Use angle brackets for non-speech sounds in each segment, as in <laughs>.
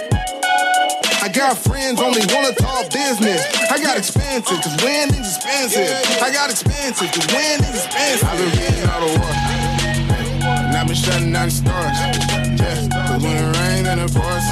I got friends only wanna talk business. I got expensive, cause winning's expensive. I got expensive, cause winning's expensive. I've been reading all the war. And I've been shutting down the stores. Yeah, cause when it rains and it pours.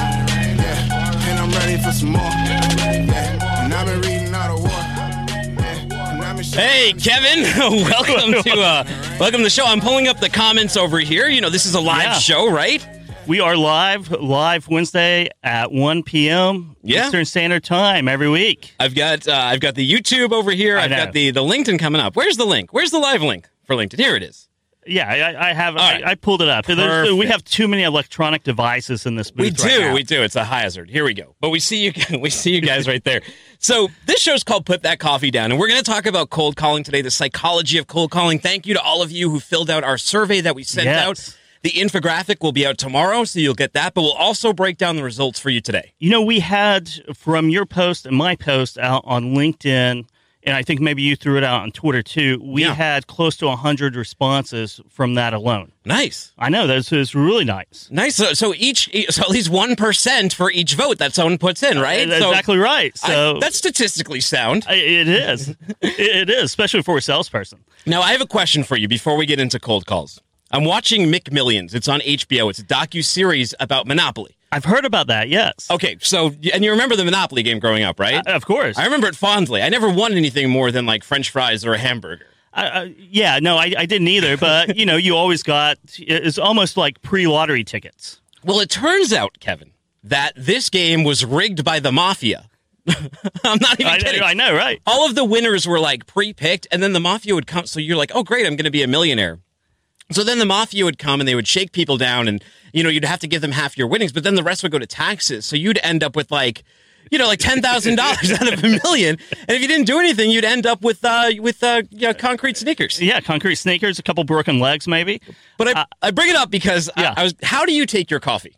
Yeah, and I'm ready for some more. Yeah, and I've been reading all the war. Yeah, and I've been shutting Hey, Kevin, <laughs> welcome to uh, welcome to the show. I'm pulling up the comments over here. You know, this is a live Yeah. show, right? We are live, live Wednesday at 1 p.m. Yeah. Eastern Standard Time every week. I've got uh, I've got the YouTube over here. I I've know. got the the LinkedIn coming up. Where's the link? Where's the live link for LinkedIn? Here it is. Yeah, I, I have. Right. I, I pulled it up. There's- we have too many electronic devices in this booth. We right do, now. we do. It's a hazard. Here we go. But we see you, <laughs> we see you guys right there. So this show's called "Put That Coffee Down," and we're going to talk about cold calling today, the psychology of cold calling. Thank you to all of you who filled out our survey that we sent Yes. out. The infographic will be out tomorrow, so you'll get that. But we'll also break down the results for you today. You know, we had from your post and my post out on LinkedIn, and I think maybe you threw it out on Twitter too. We Yeah. had close to 100 responses from that alone. Nice. I know, that is really nice. Nice. So, so each, so at least one percent for each vote that someone puts in, right? That's So exactly right. I- So that's statistically sound. I- it is. it <laughs> it is, especially for a salesperson. Now, I have a question for you before we get into cold calls. I'm watching McMillions. It's on HBO. It's a docu series about Monopoly. I've heard about that, yes. Okay, so and you remember the Monopoly game growing up, right? Uh, of course. I remember it fondly. I never won anything more than like French fries or a hamburger. I, yeah, no, I, I didn't either. But you know, you always got it's almost like pre-lottery tickets. Well, it turns out, Kevin, that this game was rigged by the mafia. <laughs> I'm not even I, kidding. I know, right? All of the winners were like pre-picked, and then the mafia would come. So you're like, oh great, I'm going to be a millionaire. So then the mafia would come and they would shake people down, and you know you'd have to give them half your winnings, but then the rest would go to taxes. So you'd end up with like, you know, like ten thousand dollars <laughs> <laughs> out of a million, and if you didn't do anything, you'd end up with uh with uh you know, concrete sneakers. Yeah, concrete sneakers, a couple broken legs, maybe. But I, I bring it up because I- yeah. I, was. How do you take your coffee?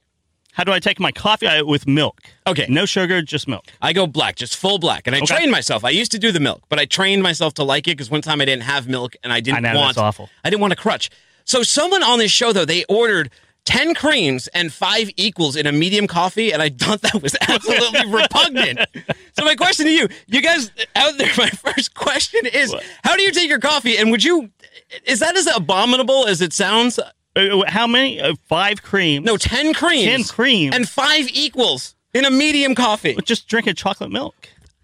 How do I take my coffee I, with milk? Okay. no sugar, just milk. I go black, just full black, and I Okay. trained myself. I used to do the milk, but I trained myself to like it because one time I didn't have milk and I didn't I know, want. that's awful. I didn't want a crutch. So someone on this show though they ordered. 10 creams and five equals in a medium coffee, and I thought that was <laughs> absolutely repugnant. So, my question to you, you guys out there, <laughs> my first question is how do you take your coffee? And would you, is that as abominable as it sounds? Uh, How many? Uh, five creams. No, 10 creams. 10 creams. And five equals in a medium coffee. just drinking chocolate milk.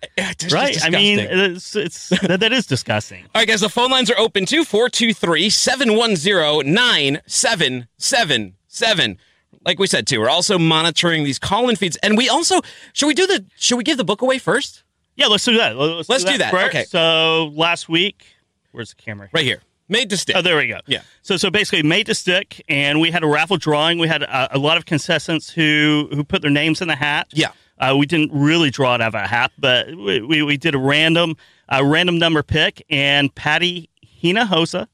<laughs> Just Right? I mean, it's, it's that, that is disgusting. <laughs> All right, guys, the phone lines are open too 423 710 9777. Like we said, too, we're also monitoring these call in feeds. And we also, should we do the, should we give the book away first? Yeah, let's do that. Let's, Let's do that. first. Okay. So last week, where's the camera? Right here. Made to stick. Oh, there we go. Yeah. So so basically, made to stick, and we had a raffle drawing. We had a, a lot of contestants who who put their names in the hat. Yeah. Uh, we didn't really draw it out of a hat, but we, we, we did a random a random number pick, and Patty Hinojosa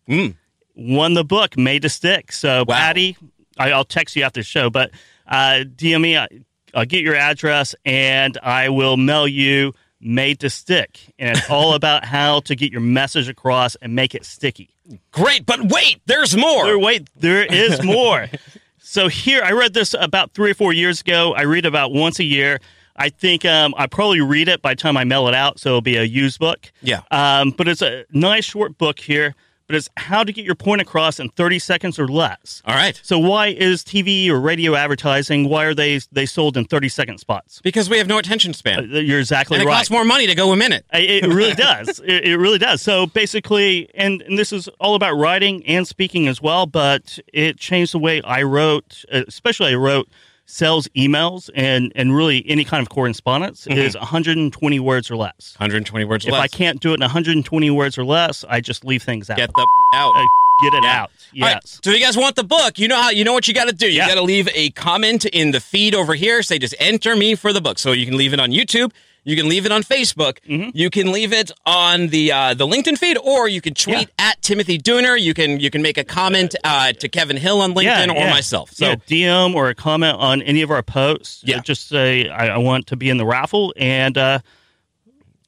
won the book Made to Stick. So Mm. Wow. Patty, I, I'll text you after the show, but uh, DM me. I, I'll get your address, and I will mail you Made to Stick. And it's all <laughs> about how to get your message across and make it sticky. Great, but wait, there's more. There, wait, there is more. <laughs> so here, I read this about three or four years ago. I read about once a year. I think um, I probably read it by the time I mail it out, so it'll be a used book. Yeah. Um, but it's a nice short book here. But it's how to get your point across in 30 seconds or less. All right. So why is TV or radio advertising? Why are they they sold in 30 second spots? Because we have no attention span. You're exactly and it right. costs more money to go a minute. It it really <laughs> does. It, it really does. So basically, and, and this is all about writing and speaking as well, but it changed the way I wrote, uh, especially I wrote sales emails and, and really any kind of correspondence is 120 words or less. 120 words If less. I can't do it in 120 words or less, I just leave things out. Get the out. Uh, get it Yeah. out. All right, Yes. So if you guys want the book, you know how you know what you got to do. You Yeah. got to leave a comment in the feed over here. Say just enter me for the book. So you can leave it on YouTube. You can leave it on Facebook. Mm-hmm. You can leave it on the uh, the LinkedIn feed, or you can tweet at Timothy Dooner. You can you can make a comment uh, to Kevin Hill on LinkedIn or yeah. myself. So yeah, DM or a comment on any of our posts. Yeah. Just say, I, I want to be in the raffle, and uh,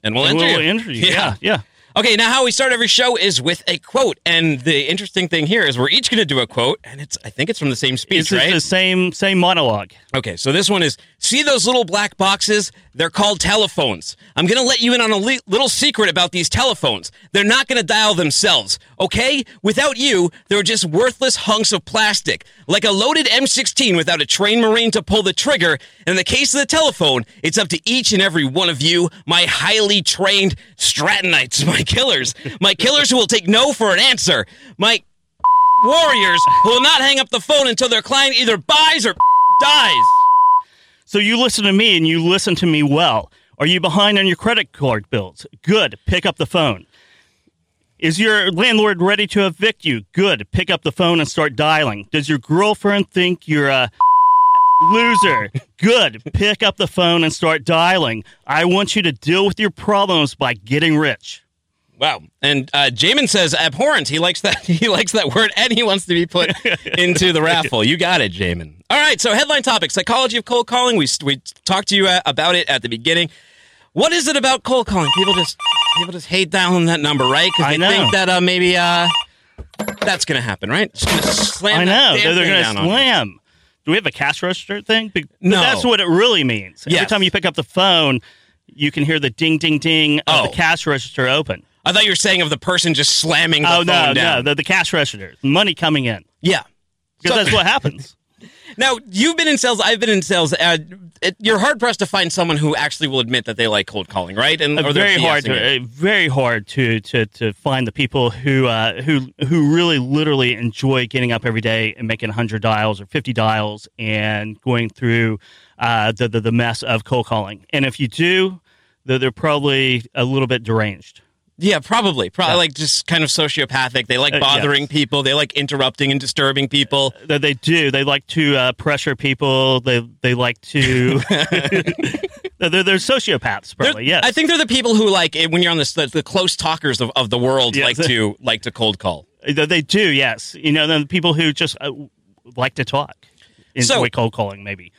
and we'll and enter we'll you. enter you. Yeah. yeah. Okay, now how we start every show is with a quote, and the interesting thing here is we're each going to do a quote, and it's I think it's from the same speech, It's right? the same same monologue. Okay, so this one is see those little black boxes? They're called telephones. I'm going to let you in on a li- little secret about these telephones. They're not going to dial themselves, okay? Without you, they're just worthless hunks of plastic, like a loaded M16 without a trained Marine to pull the trigger. In the case of the telephone, it's up to each and every one of you, my highly trained Strattonites, <laughs> my killers, my killers who will take no for an answer, my warriors who will not hang up the phone until their client either buys or <laughs> dies. So you listen to me and you listen to me well. Are you behind on your credit card bills? Good. Pick up the phone. Is your landlord ready to evict you? Good. Pick up the phone and start dialing. Does your girlfriend think you're a <laughs> loser? Good. Pick up the phone and start dialing. I want you to deal with your problems by getting rich. Wow. And uh, Jamin says abhorrent. He likes that. <laughs> He likes that word, and he wants to be put <laughs> into the raffle. You got it, Jamin. All right. So headline topic: psychology of cold calling. We we talked to you uh, about it at the beginning. What is it about cold calling? People just people just hate dialing that number, right? Because I they think that uh, maybe uh, that's going to happen, right? Just gonna slam I know. They're, they're going to slam. Do we have a cash register thing? But No. That's what it really means. Every time you pick up the phone, you can hear the ding, ding, ding of Oh. the cash register open. I thought you were saying of the person just slamming the oh, phone no, down. no. The, the cash register. Money coming in. yeah. Because So- that's what happens. <laughs> Now you've been in sales. I've been in sales. Uh, it, you're hard pressed to find someone who actually will admit that they like cold calling, right? And they're very hard to uh, very hard to to to find the people who uh, who who really literally enjoy getting up every day and making 100 dials or 50 dials and going through uh, the, the the mess of cold calling. And if you do, they're, they're probably a little bit deranged. Yeah, probably. Probably like just kind of sociopathic. They like Uh, bothering yes. people. They like interrupting and disturbing people. That they do. They like to uh, pressure people. They they like to. <laughs> they're, they're sociopaths, probably. Yes. I think they're the people who like when you're on the the, the close talkers of, of the world Yes. like to like to cold call. They they do, yes. You know, the people who just uh, like to talk, enjoy So- cold calling, maybe.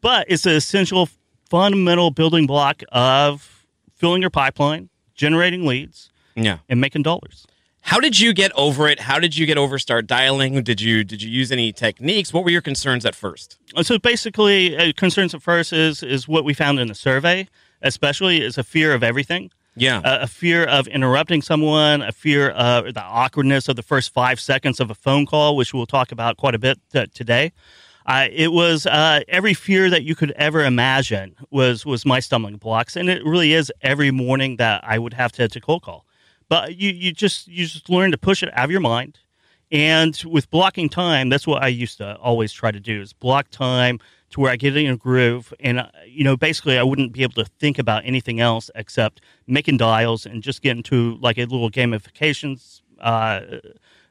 But it's an essential, fundamental building block of filling your pipeline, generating leads, Yeah. and making dollars. How did you get over it? How did you get over start dialing? Did you did you use any techniques? What were your concerns at first? Uh, So basically, uh, concerns at first is is what we found in the survey, especially is a fear of everything. Yeah. a, a fear of interrupting someone, a fear of the awkwardness of the first five seconds of a phone call, which we'll talk about quite a bit t- today. Uh, it was uh, every fear that you could ever imagine was was my stumbling blocks, and it really is every morning that I would have to, to cold call. But you you just you just learn to push it out of your mind, and with blocking time, that's what I used to always try to do is block time to where I get in a groove, and uh, you know, basically, I wouldn't be able to think about anything else except making dials and just get into like a little gamification uh,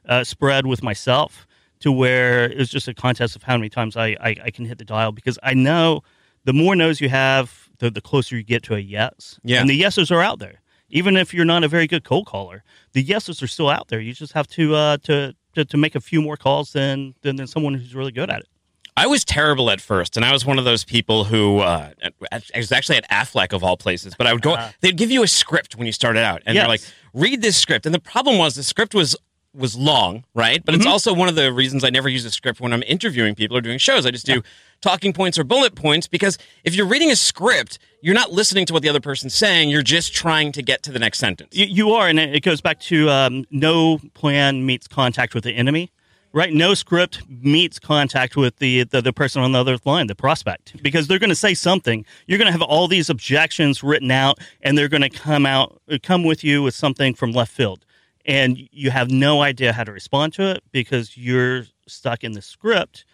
uh, spread with myself to where it's just a contest of how many times I, I, I can hit the dial because I know the more no's you have, the, the closer you get to a yes. Yeah. And the yeses are out there. Even if you're not a very good cold caller, the yeses are still out there. You just have to uh, to, to to make a few more calls than, than than someone who's really good at it. I was terrible at first, and I was one of those people who uh, I was actually at Aflac of all places. But I would go; they'd give you a script when you started out, and they're Uh-huh. Like, "Read this script." And the problem was the script was was long, right? But Mm-hmm. it's also one of the reasons I never use a script when I'm interviewing people or doing shows. I just do talking points or bullet points because if you're reading a script, you're not listening to what the other person's saying. You're just trying to get to the next sentence. You, you are, and it it goes back to um, no plan meets contact with the enemy, right? No script meets contact with the, the, the person on the other line, the prospect, because they're going to say something. You're going to have all these objections written out, and they're going to come out, come with you with something from left field, and you have no idea how to respond to it because you're stuck in the script.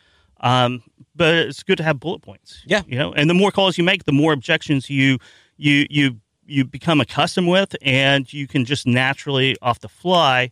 Um, but it's good to have bullet points. Yeah. you know, and the more calls you make, the more objections you you you you become accustomed with, and you can just naturally off the fly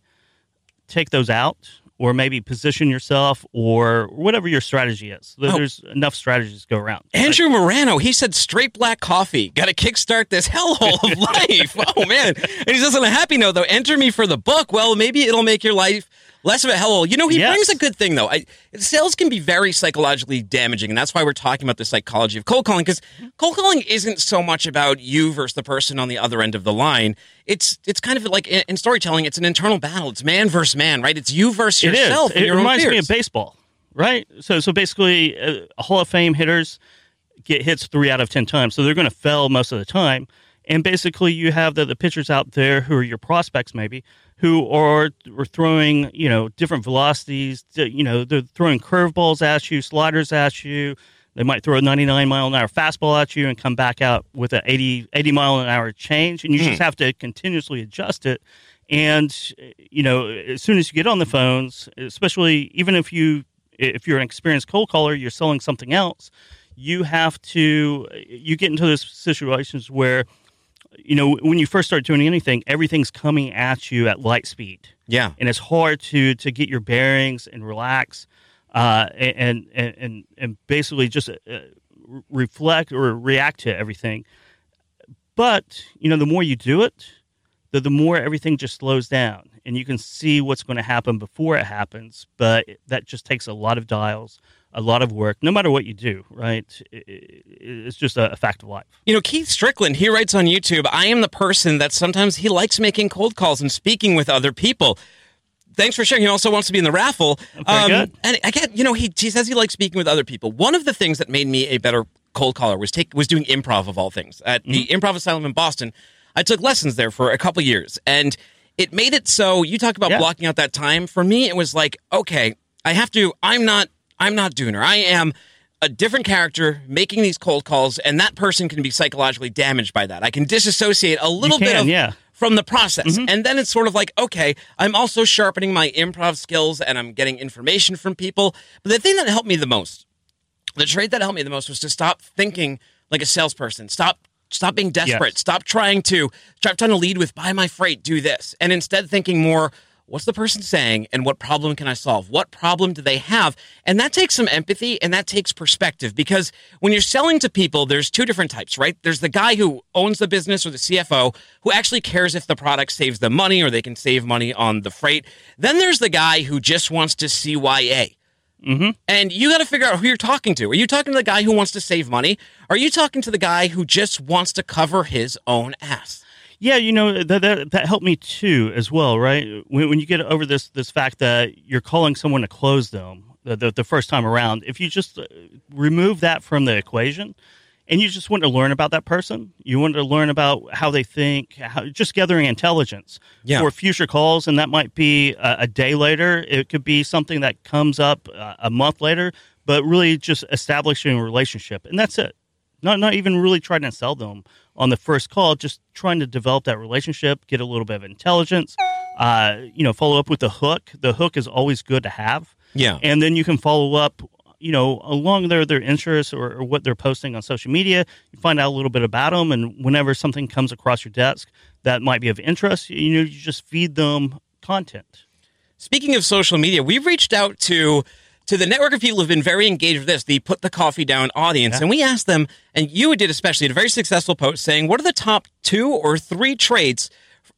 take those out, or maybe position yourself, or whatever your strategy is. Oh. There's enough strategies to go around. Andrew Morano, he said straight black coffee. Got to kickstart this hellhole of <laughs> life. oh, man. And he's just on a happy note, though. Enter me for the book. Well, maybe it'll make your life Less of a hello. You know, he Yes. brings a good thing though. I, sales can be very psychologically damaging, and that's why we're talking about the psychology of cold calling. Because cold calling isn't so much about you versus the person on the other end of the line. It's it's kind of like in, in storytelling. It's an internal battle. It's man versus man, right? It's you versus It yourself. It your reminds me of baseball, right? So, so basically, uh, Hall of Fame hitters get hits three out of ten times, so they're going to fail most of the time. And basically, you have the, the pitchers out there who are your prospects, maybe, who are, are throwing, you know, different velocities. You know, they're throwing curveballs at you, sliders at you. They might throw a 99 mile an hour fastball at you and come back out with an 80, 80 mile an hour change. And you just hmm. have to continuously adjust it. And, you know, as soon as you get on the phones, especially even if you, if you're an experienced cold caller, you're selling something else, you have to, you get into those situations where, you know, when you first start doing anything, everything's coming at you at light speed Yeah. and it's hard to to get your bearings and relax uh, and, and and and basically just uh, reflect or react to everything. But you know, the more you do it, the the more everything just slows down, and you can see what's going to happen before it happens. But that just takes a lot of dials, a lot of work. No matter what you do, right? It- it- It's just a, fact of life. You know, Keith Strickland, he writes on YouTube, I am the person that sometimes he likes making cold calls and speaking with other people. Thanks for sharing. He also wants to be in the raffle. Um, good. And I get, you know, he, he says he likes speaking with other people. One of the things that made me a better cold caller was take was doing improv of all things. At the Mm-hmm. Improv Asylum in Boston, I took lessons there for a couple years. And it made it so you talk about Yeah. blocking out that time. For me, it was like, okay, I have to, I'm not, I'm not Dooner. I am a different character making these cold calls, and that person can be psychologically damaged by that. I can disassociate a little bit of yeah. from the process. Mm-hmm. And then it's sort of like, okay, I'm also sharpening my improv skills and I'm getting information from people. But the thing that helped me the most, the trait that helped me the most was to stop thinking like a salesperson. Stop stop being desperate. Yes. Stop trying to stop trying to lead with buy my freight, do this. And instead thinking more What's the person saying and what problem can I solve? What problem do they have? And that takes some empathy and that takes perspective because when you're selling to people, there's two different types, right? There's the guy who owns the business or the CFO who actually cares if the product saves them money or they can save money on the freight. Then there's the guy who just wants to CYA. Mm-hmm. And you got to figure out who you're talking to. Are you talking to the guy who wants to save money? Are you talking to the guy who just wants to cover his own ass? Yeah, you know that that, that helped me too as well, right? When, when you get over this this fact that you're calling someone to close them the, the, the first time around, if you just uh, remove that from the equation, and you just want to learn about that person, you want to learn about how they think, how, just gathering intelligence Yeah. for future calls, and that might be a, a day later. It could be something that comes up uh, a month later, but really just establishing a relationship, and that's it not not even really trying to sell them on the first call, just trying to develop that relationship, get a little bit of intelligence, uh, you know, follow up with the hook. The hook is always good to have. Yeah. And then you can follow up, you know, along their their interests or, or what they're posting on social media. You find out a little bit about them, and whenever something comes across your desk that might be of interest, you know, you just feed them content. Speaking of social media, we've reached out to to the network of people who've been very engaged with this, the Put the Coffee Down audience, and we asked them, and you did especially, a very successful post saying, what are the top two or three traits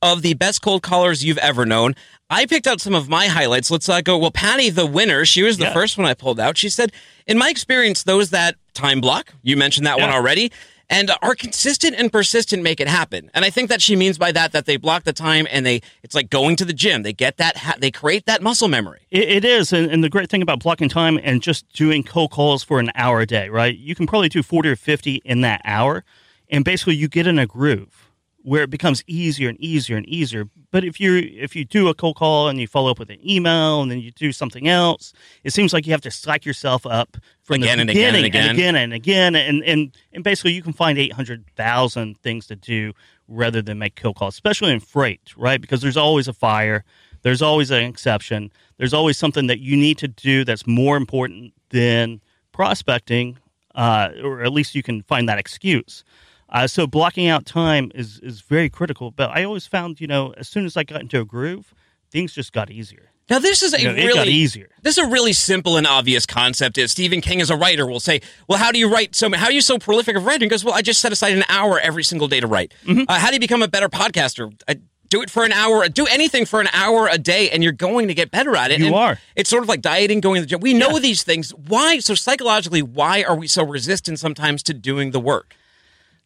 of the best cold callers you've ever known? I picked out some of my highlights. Let's uh, go. Well, Patty, the winner, she was the Yeah. first one I pulled out. She said, in my experience, those that time block, you mentioned that one already, and are consistent and persistent make it happen. And I think that she means by that that they block the time and they it's like going to the gym. They get that ha- they create that muscle memory. It, it is, and, and the great thing about blocking time and just doing cold calls for an hour a day, right? You can probably do forty or fifty in that hour, and basically you get in a groove where it becomes easier and easier and easier. But if you if you do a cold call and you follow up with an email and then you do something else, it seems like you have to psych yourself up from Again the and again and again. and again and again, and and and basically you can find eight hundred thousand things to do rather than make cold calls, especially in freight, right? Because there's always a fire. There's always an exception. There's always something that you need to do that's more important than prospecting, uh, or at least you can find that excuse. Uh, so blocking out time is is very critical. But I always found, you know, as soon as I got into a groove, things just got easier. Now this is a You know, really easier. This is a really simple and obvious concept. Is Stephen King as a writer will say, "Well, how do you write so? How are you so prolific of writing?" He goes, "Well, I just set aside an hour every single day to write." Mm-hmm. Uh, how do you become a better podcaster? I do it for an hour, do anything for an hour a day, and you're going to get better at it. You And are. It's sort of like dieting, going to the gym. We know Yeah. these things. Why? So psychologically, why are we so resistant sometimes to doing the work?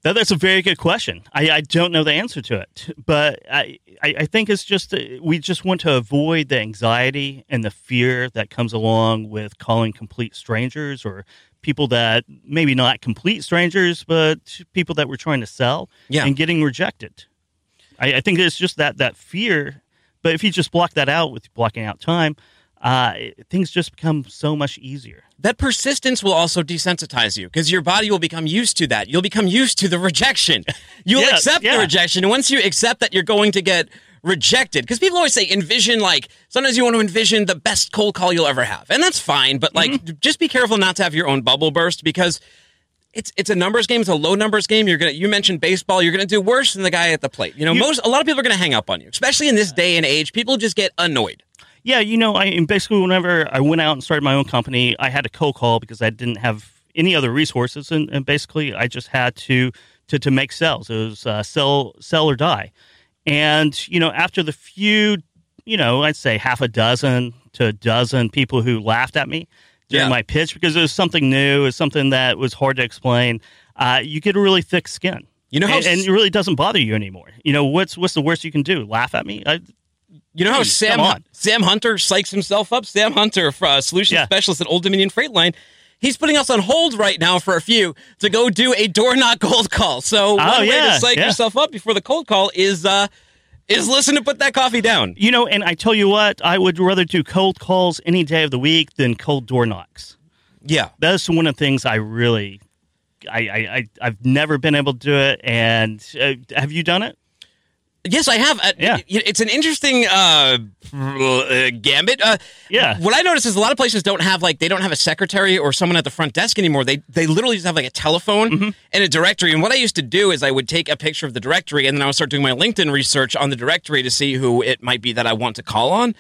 That, that's a very good question. I, I don't know the answer to it, but I, I, I think it's just we just want to avoid the anxiety and the fear that comes along with calling complete strangers or people that maybe not complete strangers, but people that we're trying to sell Yeah. and getting rejected. I, I think it's just that that fear. But if you just block that out with blocking out time, uh, things just become so much easier. That persistence will also desensitize you because your body will become used to that. You'll become used to the rejection. <laughs> You'll accept the rejection. And once you accept that you're going to get rejected, because people always say envision like sometimes you want to envision the best cold call you'll ever have. And that's fine, but like Mm-hmm. just be careful not to have your own bubble burst because it's it's a numbers game, it's a low numbers game. You're gonna you mentioned baseball, you're gonna do worse than the guy at the plate. You know, You- most a lot of people are gonna hang up on you, especially in this day and age. People just get annoyed. Yeah, you know, I basically whenever I went out and started my own company, I had to cold call because I didn't have any other resources, and, and basically I just had to to, to make sales. It was uh, sell sell or die, and you know, after the few, you know, I'd say half a dozen to a dozen people who laughed at me during Yeah. my pitch because it was something new, it was something that was hard to explain. Uh, you get a really thick skin. You know how and, and it really doesn't bother you anymore. You know what's what's the worst you can do? Laugh at me? I, You know how Sam. Sam Hunter psychs himself up? Sam Hunter, uh, solution Yeah. specialist at Old Dominion Freight Line. He's putting us on hold right now for a few to go do a door knock <laughs> cold call. So one way Oh, yeah, to psych yeah. yourself up before the cold call is uh is listen to put that coffee down. You know, and I tell you what, I would rather do cold calls any day of the week than cold door knocks. Yeah. That's one of the things I really, I, I, I I've never been able to do it. And uh, have you done it? Yes, I have. Uh, Yeah. It's an interesting uh, uh, gambit. Uh, Yeah. What I notice is a lot of places don't have like they don't have a secretary or someone at the front desk anymore. They they literally just have like a telephone Mm-hmm. and a directory. And what I used to do is I would take a picture of the directory and then I would start doing my LinkedIn research on the directory to see who it might be that I want to call on.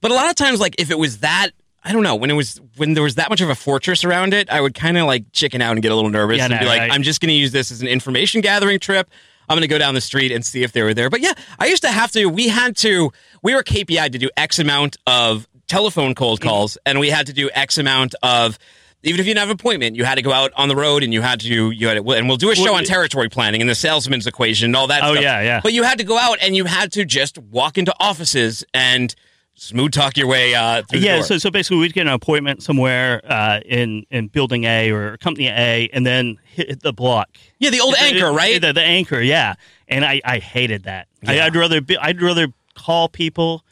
But a lot of times, like if it was that. I don't know when it was when there was that much of a fortress around it. I would kind of like chicken out and get a little nervous Yeah, and no, be like, "I'm just going to use this as an information gathering trip. I'm going to go down the street and see if they were there. But yeah, I used to have to, we had to, we were KPI to do X amount of telephone cold calls and we had to do X amount of, even if you didn't have an appointment, you had to go out on the road and you had to, you had to, and we'll do a show on territory planning and the salesman's equation and all that Oh, stuff. yeah, yeah. But you had to go out and you had to just walk into offices and smooth talk your way uh, through the Yeah. So, so basically, we'd get an appointment somewhere uh, in in building A or company A, and then hit, the block. yeah, the old anchor, right? The, the anchor, yeah. And I, I hated that. I, Yeah. I'd rather be, I'd rather call people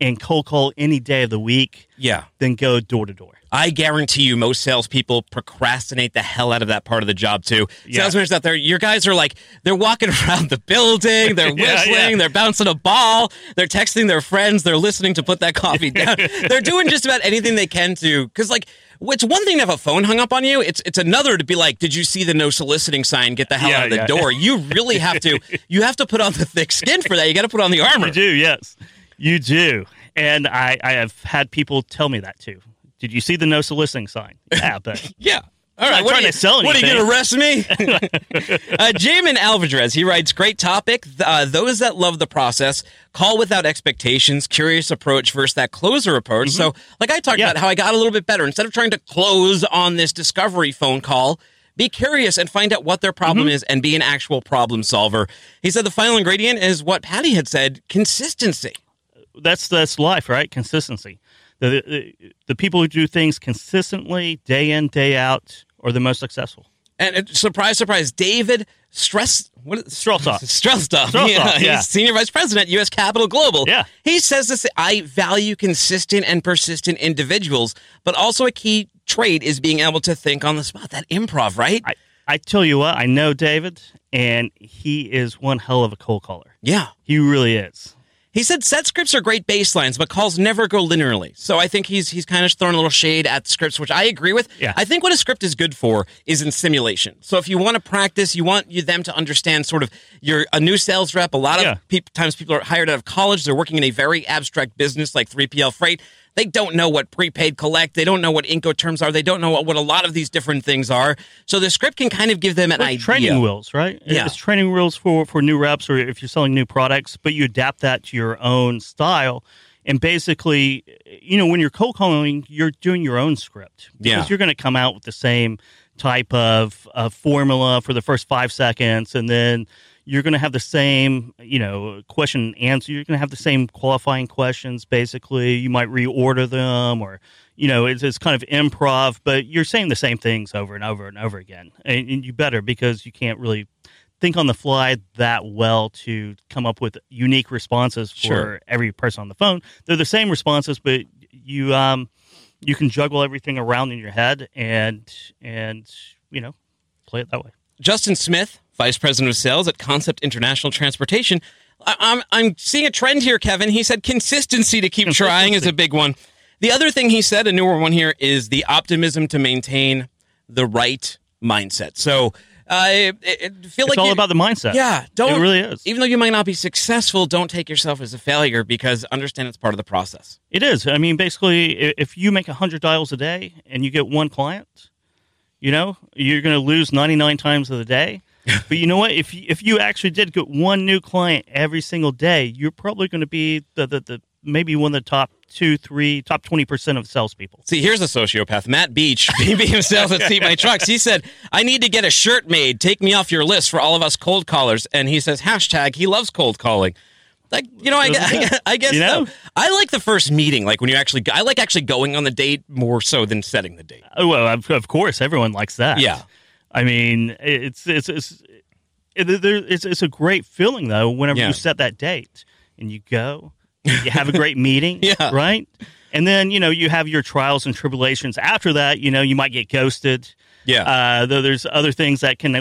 and cold call any day of the week yeah. than go door to door. I guarantee you, most salespeople procrastinate the hell out of that part of the job too. Yeah. Salesmen out there, your guys are like they're walking <laughs> around the building, they're <laughs> Yeah, whistling, yeah. they're bouncing a ball, they're texting their friends, they're listening to put that coffee <laughs> down. they're doing just about anything they can to because like. It's one thing to have a phone hung up on you. It's it's another to be like, did you see the no soliciting sign? Get the hell out of the door. You really have to. You have to put on the thick skin for that. You got to put on the armor. You do, yes, you do. And I, I have had people tell me that too. Did you see the no soliciting sign? Yeah, but <laughs> Yeah. All right. What are, trying you, to sell anything. what are you going to arrest me? <laughs> uh, Jamin Alvarez, he writes, great topic. Uh, those that love the process call without expectations, curious approach versus that closer approach. So, like I talked Mm-hmm. Yeah. about how I got a little bit better. Instead of trying to close on this discovery phone call, be curious and find out what their problem Mm-hmm. is and be an actual problem solver. He said the final ingredient is what Patty had said consistency. That's that's life, right? Consistency. The, the the people who do things consistently, day in, day out, are the most successful. And uh, surprise, surprise, David Stress. What is. Strelzoff. Strelzoff, Yeah, yeah. He's senior vice president, U.S. Capital Global. Yeah. He says this I value consistent and persistent individuals, but also a key trait is being able to think on the spot. That improv, right? I, I tell you what, I know David, and he is one hell of a cold caller. yeah. He really is. He said set scripts are great baselines, but calls never go linearly. So I think he's he's kind of throwing a little shade at scripts, which I agree with. Yeah. I think what a script is good for is in simulation. So if you want to practice, you want you them to understand sort of you're a new sales rep. A lot of Yeah. peop times people are hired out of college. They're working in a very abstract business like 3PL Freight. They don't know what prepaid collect. They don't know what Incoterms are. They don't know what, what a lot of these different things are. So the script can kind of give them an Like idea. training wheels, right? Yeah. It's training wheels for, for new reps or if you're selling new products, but you adapt that to your own style. And basically, you know, when you're cold calling, you're doing your own script. Because Yeah. you're going to come out with the same type of, of formula for the first five seconds. And then you're going to have the same, you know, question and answer. You're going to have the same qualifying questions, basically. You might reorder them or, you know, it's, it's kind of improv, but you're saying the same things over and over and over again. And, and you better because you can't really think on the fly that well to come up with unique responses for Sure. every person on the phone. They're the same responses, but you um you can juggle everything around in your head and and you know play it that way. Justin Smith, Vice President of Sales at Concept International Transportation. I- I'm, I'm seeing a trend here, Kevin. He said consistency to keep trying is a big one. The other thing he said, a newer one here, is the optimism to maintain the right mindset. So uh, I I feel It's like all you- about the mindset. Yeah, don't It really is. Even though you might not be successful, don't take yourself as a failure because understand it's part of the process. It is. I mean, basically, if you make 100 dials a day and you get one client, you know, you're going to lose 99 times of the day. <laughs> but you know what? If you, if you actually did get one new client every single day, you're probably going to be the, the, the maybe one of the top two, three, top 20% of salespeople. See, here's a sociopath, Matt Beach, of Sales at Seat My Trucks. He said, "I need to get a shirt made. Take me off your list for all of us cold callers." And he says, "Hashtag he loves cold calling." Like you know, I, I, <laughs> I guess You know? so. I like the first meeting, like when you actually. I like actually going on the date more so than setting the date. Oh, well, of course, everyone likes that. Yeah. I mean, it's it's it's it, there, it's, it's a great feeling though whenever Yeah. you set that date and you go, <laughs> you have a great meeting, <laughs> Yeah. right? And then you know you have your trials and tribulations. After that, you know you might get ghosted. Yeah. Uh, though there's other things that can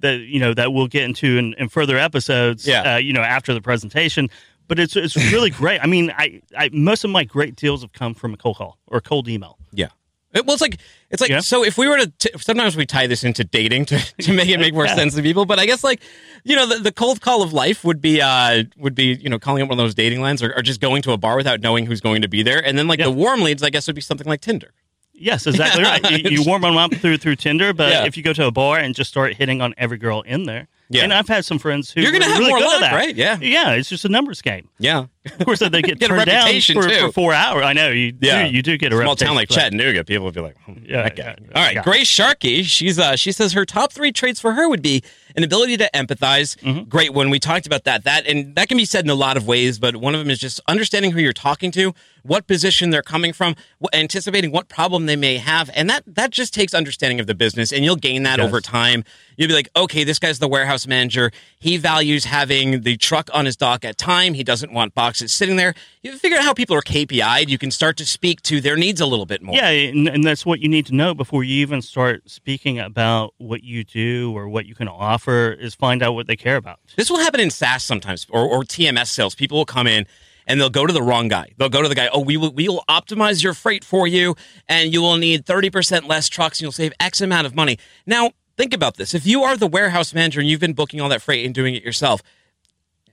that you know that we'll get into in, in further episodes. Yeah. Uh, you know after the presentation. But it's it's really great. I mean, I, I most of my great deals have come from a cold call or a cold email. Yeah. It, well, it's like it's like Yeah. so. If we were to, t- sometimes we tie this into dating to, <laughs> to make it make more sense to people. But I guess like you know the, the cold call of life would be uh would be you know calling up one of those dating lines or, or just going to a bar without knowing who's going to be there. And then like Yeah. the warm leads, I guess would be something like Tinder. Yes, exactly <laughs> right. You, you warm them up through through Tinder, but Yeah. if you go to a bar and just start hitting on every girl in there, Yeah. and I've had some friends who You're gonna have really more luck, that. right? Yeah. yeah. It's just a numbers game. Yeah. Of course, they get, <laughs> Get turned down for, for four hours. I know you. Yeah, do, you do get a small town like. Chattanooga. People would be like, hmm, Yeah, that guy. yeah, All right, yeah. Grace Sharkey. She's uh, she says her top three traits for her would be an ability to empathize. Mm-hmm. Great one. We talked about that. That and that can be said in a lot of ways, but one of them is just understanding who you're talking to, what position they're coming from, anticipating what problem they may have, and that that just takes understanding of the business, and you'll gain that Yes. over time. You'll be like, okay, this guy's the warehouse manager. He values having the truck on his dock at time. He doesn't want boxes sitting there. You figure out how people are KPI'd. You can start to speak to their needs a little bit more. Yeah, and, and that's what you need to know before you even start speaking about what you do or what you can offer. Is find out what they care about. This will happen in SaaS sometimes, or, or TMS sales. People will come in and they'll go to the wrong guy. They'll go to the guy. Oh, we will we will optimize your freight for you, and you will need thirty percent less trucks, and you'll save X amount of money. Now, think about this: if you are the warehouse manager and you've been booking all that freight and doing it yourself.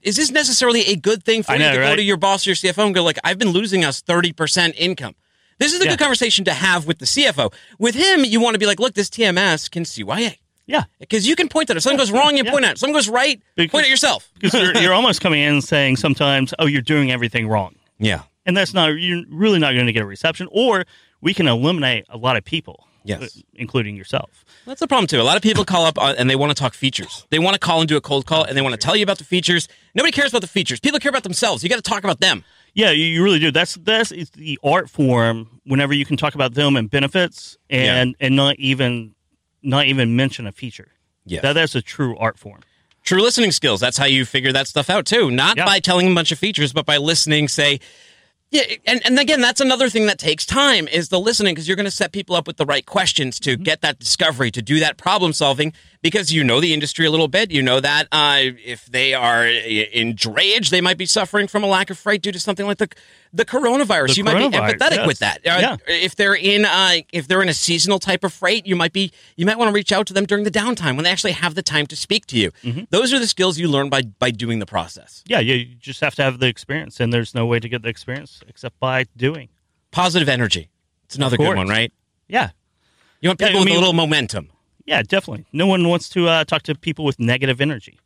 Is this necessarily a good thing for I you know, to go to your boss or your CFO and go like, "I've been losing us thirty percent income"? This is a Yeah. good conversation to have with the CFO. With him, you want to be like, "Look, this TMS can CYA." Yeah, Because you can point at it. If something goes wrong, you Yeah. point at it. If something goes right, Because- point at yourself. <laughs> because you're, you're almost coming in saying sometimes, "Oh, you're doing everything wrong." Yeah. and that's not you're really not going to get a reception or we can eliminate a lot of people Yes. uh, including yourself That's the problem too. A lot of people call up uh, and they want to talk features. They want to call and do a cold call and they want to tell you about the features. Nobody cares about the features. People care about themselves. You got to talk about them. yeah you, really do that's that's it's the art form whenever you can talk about them and benefits and and not even not even mention a feature Yeah, that, that's a true art form True listening skills. That's how you figure that stuff out too. Not Yeah. by telling a bunch of features, but by listening. Say, yeah, and, and again, that's another thing that takes time is the listening because you're going to set people up with the right questions to mm-hmm. get that discovery, to do that problem solving because you know the industry a little bit. You know that uh, if they are in drayage, they might be suffering from a lack of freight due to something like the the coronavirus. The you might be empathetic yes. with that. Uh, Yeah. If they're in uh, if they're in a seasonal type of freight, you might be you might want to reach out to them during the downtime when they actually have the time to speak to you. Mm-hmm. Those are the skills you learn by by doing the process. yeah you just have to have the experience and there's no way to get the experience except by doing Positive energy. It's another good one, right? Yeah. You want Yeah, people I with a little momentum. Yeah, definitely. No one wants to uh, talk to people with negative energy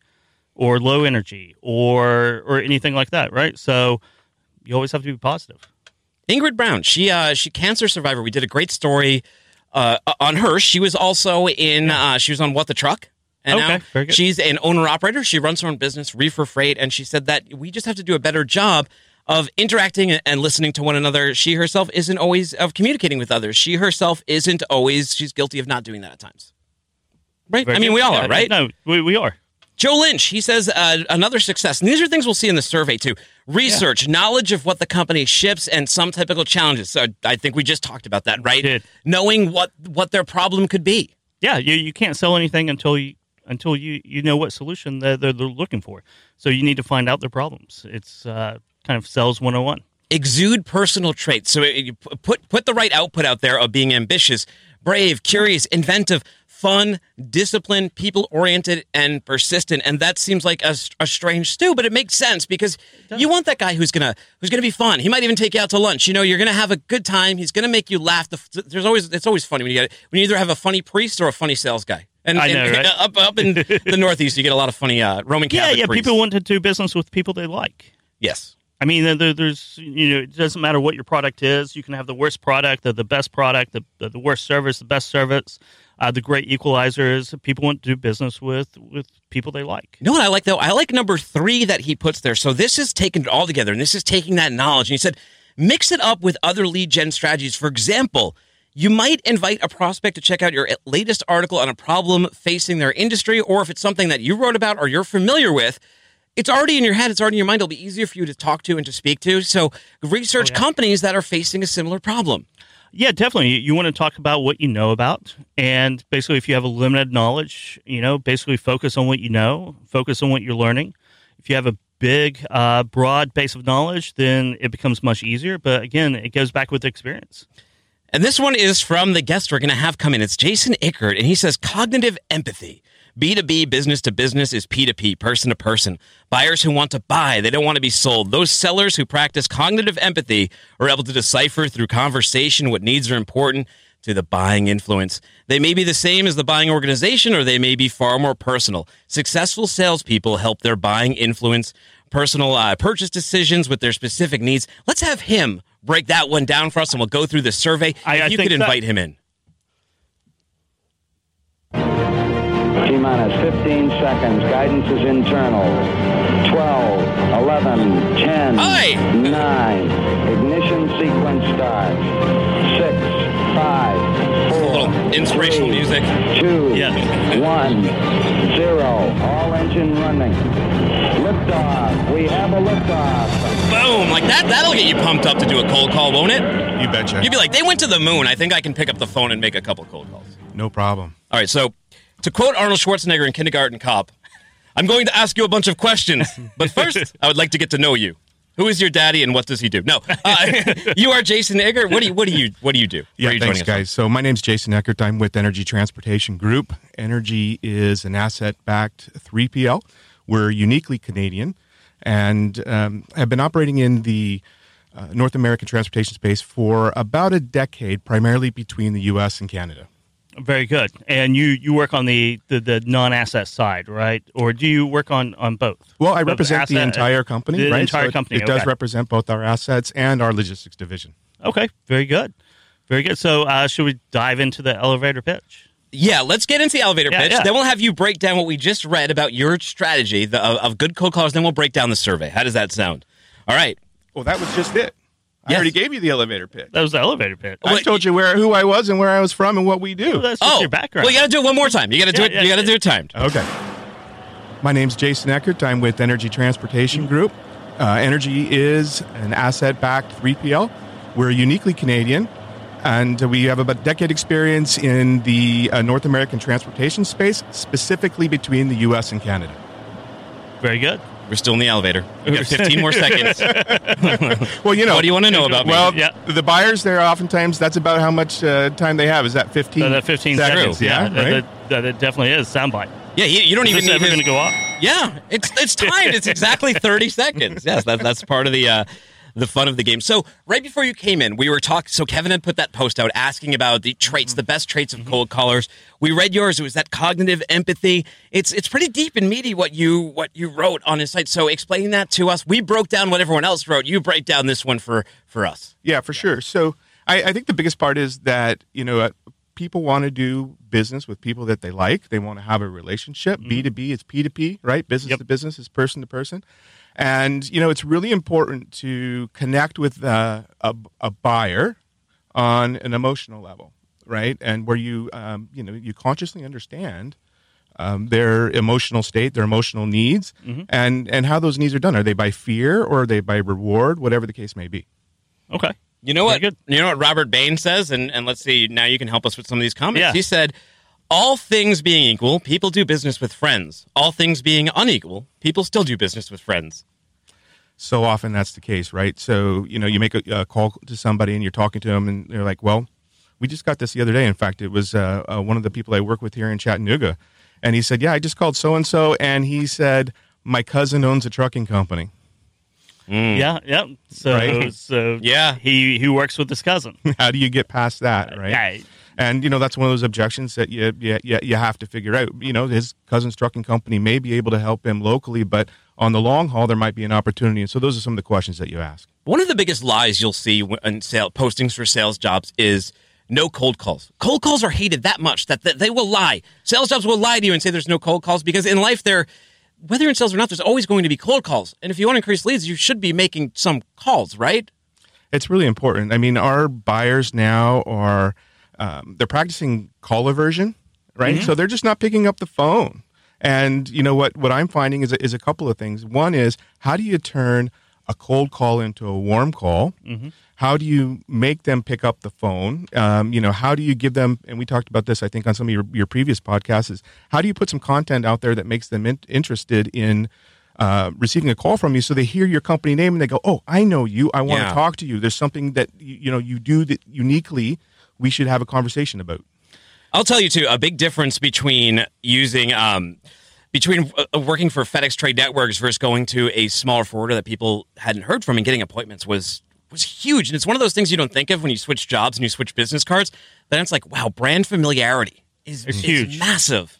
or low energy or or anything like that, right? So you always have to be positive. Ingrid Brown, she uh she cancer survivor. We did a great story uh on her. She was also in uh she was on What the Truck. And Okay, now very good. she's an owner operator. She runs her own business, Reefer Freight, and she said that we just have to do a better job of interacting and listening to one another. She herself isn't always of communicating with others. She herself isn't always she's guilty of not doing that at times. Right? I mean, we all Yeah, are, right? No, we, we are. Joe Lynch, he says uh, another success. And these are things we'll see in the survey too. Research, knowledge of what the company ships, and some typical challenges. So I think we just talked about that, right? did. Knowing what what their problem could be. Yeah, you, you can't sell anything until you until you, you know what solution they're, they're, they're looking for. So you need to find out their problems. It's uh, kind of sales 101. Exude personal traits. So it- you put put the right output out there of being ambitious, brave, curious, inventive, fun, disciplined, people oriented, and persistent. And that seems like a, a strange stew, but it makes sense because you want that guy who's gonna who's gonna be fun. He might even take you out to lunch. You know, you're gonna have a good time. He's gonna make you laugh. The, there's always it's always funny when you get when you either have a funny priest or a funny sales guy. And, I know, and right? <laughs> up up in the Northeast, you get a lot of funny uh, Roman Yeah, Catholic yeah. priests. People want to do business with people they like. yes. I mean, there, there's you know, it doesn't matter what your product is. You can have the worst product, the, the best product, the, the, the worst service, the best service, uh, the great equalizers. People want to do business with with people they like. You know what I like though? I like number three that he puts there. So this is taking it all together, and this is taking that knowledge. And he said, mix it up with other lead gen strategies. For example, you might invite a prospect to check out your latest article on a problem facing their industry, or if it's something that you wrote about or you're familiar with. It's already in your head. It's already in your mind. It'll be easier for you to talk to and to speak to. So, research companies that are facing a similar problem. Yeah, definitely. You, you want to talk about what you know about, and basically, if you have a limited knowledge, you know, basically focus on what you know, focus on what you're learning. If you have a big, uh, broad base of knowledge, then it becomes much easier. But again, it goes back with experience. And this one is from the guest we're going to have come in. It's Jason Ickert, and he says cognitive empathy. B2B, business to business, is P2P, person to person. Buyers who want to buy, they don't want to be sold. Those sellers who practice cognitive empathy are able to decipher through conversation what needs are important to the buying influence. They may be the same as the buying organization, or they may be far more personal. Successful salespeople help their buying influence personal uh, purchase decisions with their specific needs. Let's have him break that one down for us, and we'll go through the survey. I- if I you could that- invite him in. T minus 15 seconds. Guidance is internal. 12, 11, 10, Hi. 9. Ignition sequence starts. 6, 5, 4, A little inspirational three, music. 2, Yes. 1, 0. All engine running. Liftoff. We have a liftoff. Boom! Like that, that'll get you pumped up to do a cold call, won't it? You betcha. You'd be like, they went to the moon. I think I can pick up the phone and make a couple cold calls. no problem. All right, so to quote Arnold Schwarzenegger in Kindergarten Cop, I'm going to ask you a bunch of questions, but first, I would like to get to know you. Who is your daddy and what does he do? No, uh, <laughs> you are Jason Egger. What do you what do you what do you do? Yeah, you thanks, guys. So my name's Jason Ickert. I'm with Energy Transportation Group. Energy is an asset-backed 3PL. We're uniquely Canadian and um, have been operating in the uh, North American transportation space for about a decade, primarily between the U.S. and Canada. Very good. And you you work on the, the, the non asset side, right? Or do you work on, on both? Well, I Both represent the asset- entire company, the right? entire So it- company. It, does okay. represent both our assets and our logistics division. Okay, very good. Very good. So, uh, should we dive into the elevator pitch? Yeah, let's get into the elevator Yeah, pitch. yeah. Then we'll have you break down what we just read about your strategy the, of, of good cold callers. Then we'll break down the survey. How does that sound? All right. Well, that was just it. I already gave you the elevator pitch. That was the elevator pitch. I told you where who I was and where I was from and what we do. Well, that's just Oh, your background. well, you got to do it one more time. You got to do Yeah, it. yeah, you got to yeah. do it timed. Okay. My name's Jason Ickert. I'm with Energy Transportation Group. Uh, Energy is an asset backed 3PL. We're uniquely Canadian, and we have about a decade experience in the uh, North American transportation space, specifically between the U.S. and Canada. very good. We're still in the elevator. We got 15 more seconds. <laughs> Well, you know. What do you want to know about me? Well, Yeah. the buyers there oftentimes that's about how much uh, time they have. Is that 15? So that 15 seconds. Yeah, that, right. that, that, that definitely is soundbite. Yeah, you, you don't Is even this need ever his- going to go off? Yeah, it's it's timed. it's exactly 30 seconds. Yes, that, that's part of the uh, the fun of the game. So right before you came in, we were talking. So Kevin had put that post out asking about the traits, the best traits of cold callers. We read yours. It was that cognitive empathy. It's it's pretty deep and meaty what you what you wrote on his site. So explain that to us. We broke down what everyone else wrote. You break down this one for for us. Yeah, for sure. So I, I think the biggest part is that you know uh, people want to do business with people that they like. They want to have a relationship. B to B is P to P, right? Business Yep. to business is person to person. And you know it's really important to connect with uh, a, a buyer on an emotional level, right? And where you um, you know you consciously understand um, their emotional state, their emotional needs, and and how those needs are done. Are they by fear or are they by reward? Whatever the case may be. Okay. You know what? You know what Robert Bain says, and and let's see. Now you can help us with some of these comments. Yeah. He said, "All things being equal, people do business with friends. All things being unequal, people still do business with friends." so often that's the case, right? So you know, you make a, a call to somebody and you're talking to them, and they're like, "Well, we just got this the other day. In fact, it was uh, uh, one of the people I work with here in Chattanooga, and he said, "Yeah, I just called so and so, and he said my cousin owns a trucking company." Yeah, yeah. So, Right. so Yeah. he he works with his cousin. <laughs> How do you get past that, right? Yeah. And you know that's one of those objections that you, you you have to figure out. You know, his cousin's trucking company may be able to help him locally, but on the long haul, there might be an opportunity. And so those are some of the questions that you ask. One of the biggest lies you'll see in sale, postings for sales jobs is no cold calls. Cold calls are hated that much that, that they will lie. Sales jobs will lie to you and say there's no cold calls because in life, there, whether in sales or not, there's always going to be cold calls. And if you want to increase leads, you should be making some calls, right? It's really important. I mean, our buyers now are um, they're practicing call aversion, right? So they're just not picking up the phone. And you know what? What I'm finding is a, is a couple of things. One is how do you turn a cold call into a warm call? How do you make them pick up the phone? Um, you know, how do you give them? And we talked about this, I think, on some of your, your previous podcasts. Is how do you put some content out there that makes them in, interested in uh, receiving a call from you, so they hear your company name and they go, "Oh, I know you. I want Yeah. to talk to you. There's something that you, you know you do that uniquely. We should have a conversation about." I'll tell you too. A big difference between using um, between uh, working for FedEx Trade Networks versus going to a smaller forwarder that people hadn't heard from and getting appointments was was huge. And it's one of those things you don't think of when you switch jobs and you switch business cards. Then it's like, wow, brand familiarity is, is huge. massive.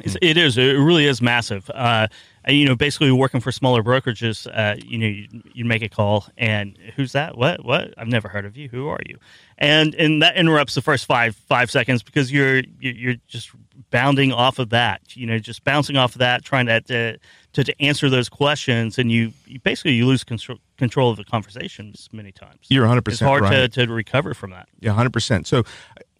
It's, it is. It really is massive. Uh, and, you know, basically working for smaller brokerages, uh, you know, you, you make a call and who's that? What? What? I've never heard of you. Who are you? And and that interrupts the first five five seconds because you're you're just bounding off of that. You know, just bouncing off of that, trying to to, to, to answer those questions, and you, you basically you lose control control of the conversations many times. You're 100 It's hard right. to, to recover from that. Yeah, hundred percent. So,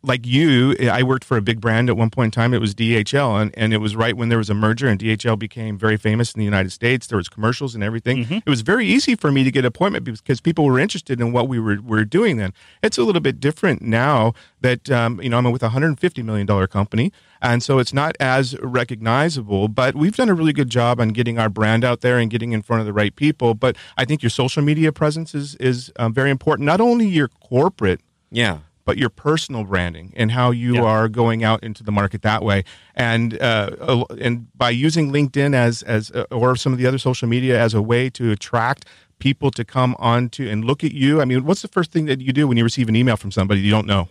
like you, I worked for a big brand at one point in time. It was DHL, and, and it was right when there was a merger, and DHL became very famous in the United States. There was commercials and everything. It was very easy for me to get an appointment because people were interested in what we were, were doing then. It's a little bit different now that um, you know I'm with a hundred and fifty million dollar company, and so it's not as recognizable. But we've done a really good job on getting our brand out there and getting in front of the right people. But I think your social media presence is is um, very important. Not only your corporate Yeah. But your personal branding and how you Yeah. are going out into the market that way. And uh, and by using LinkedIn as as uh, or some of the other social media as a way to attract people to come on to and look at you. I mean, what's the first thing that you do when you receive an email from somebody you don't know?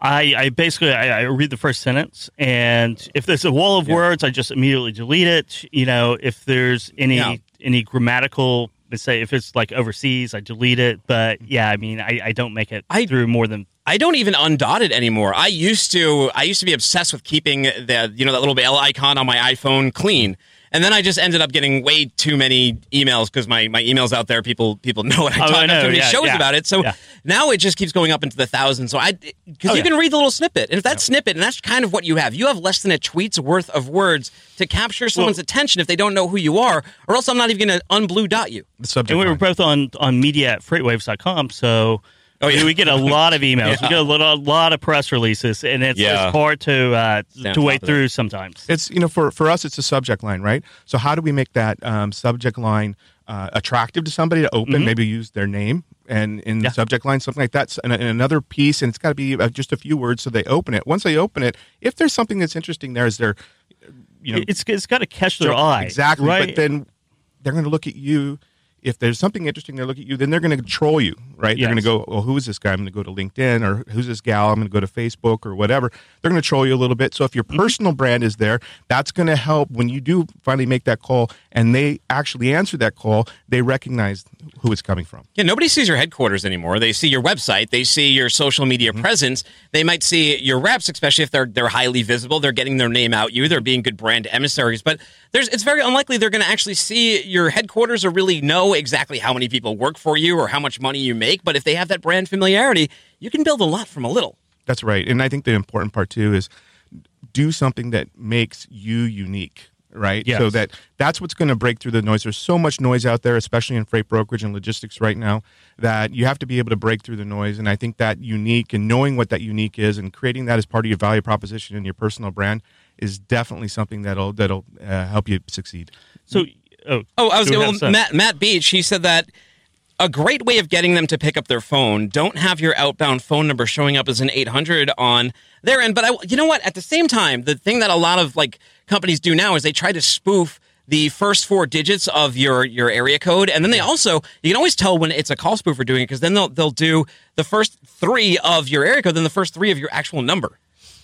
I, I basically I, I read the first sentence, and if there's a wall of words, I just immediately delete it. You know, if there's any Yeah. any grammatical, let's say if it's like overseas, I delete it. But yeah, I mean, I, I don't make it I- through more than I don't even undot it anymore. I used to I used to be obsessed with keeping the you know that little bell icon on my iPhone clean. And then I just ended up getting way too many emails because my, my emails out there, people people <laughs> know what I Oh, talk I know, too many yeah, shows yeah, about it. So yeah. now it just keeps going up into the thousands. So I because Oh, you can read the little snippet, and if that snippet, and that's kind of what you have, you have less than a tweet's worth of words to capture someone's attention if they don't know who you are, or else I'm not even going to unblue dot you. The subject. And we were both on on media at freightwaves.com, so Oh, yeah. we get a lot of emails. We <laughs> get a lot, a lot of press releases, and it's, Yeah. it's hard to uh, to top wade of through sometimes. It's you know for for us it's a subject line, right? So how do we make that um, subject line uh, attractive to somebody to open? Maybe use their name and in the subject line something like that. And, and another piece, and it's got to be uh, just a few words so they open it. Once they open it, if there's something that's interesting there, is there, you know, it's it's got to catch their Sure, eye Exactly. right? But then they're going to look at you if there's something interesting, they look at you, then they're going to troll you, right? They're going to go, well, who is this guy? I'm going to go to LinkedIn or who's this gal? I'm going to go to Facebook or whatever. They're going to troll you a little bit. So if your Mm-hmm. personal brand is there, that's going to help when you do finally make that call and they actually answer that call, they recognize who it's coming from. Yeah, nobody sees your headquarters anymore. They see your website. They see your social media Mm-hmm. presence. They might see your reps, especially if they're they're highly visible. They're getting their name out. You, they're being good brand emissaries. But there's it's very unlikely they're going to actually see your headquarters or really know exactly how many people work for you or how much money you make. But if they have that brand familiarity, you can build a lot from a little. That's right. And I think the important part too is do something that makes you unique, right? Yes. So that that's what's going to break through the noise. There's so much noise out there, especially in freight brokerage and logistics right now, that you have to be able to break through the noise. And I think that unique and knowing what that unique is and creating that as part of your value proposition and your personal brand is definitely something that'll that'll uh, help you succeed. So, oh, Oh, I was go ahead, well. Matt Matt Beach. He said that a great way of getting them to pick up their phone. Don't have your outbound phone number showing up as an 800 on their end. But I, you know what? At the same time, the thing that a lot of like companies do now is they try to spoof the first four digits of your your area code, and then they also you can always tell when it's a call spoofer doing it because then they'll they'll do the first three of your area code, then the first three of your actual number.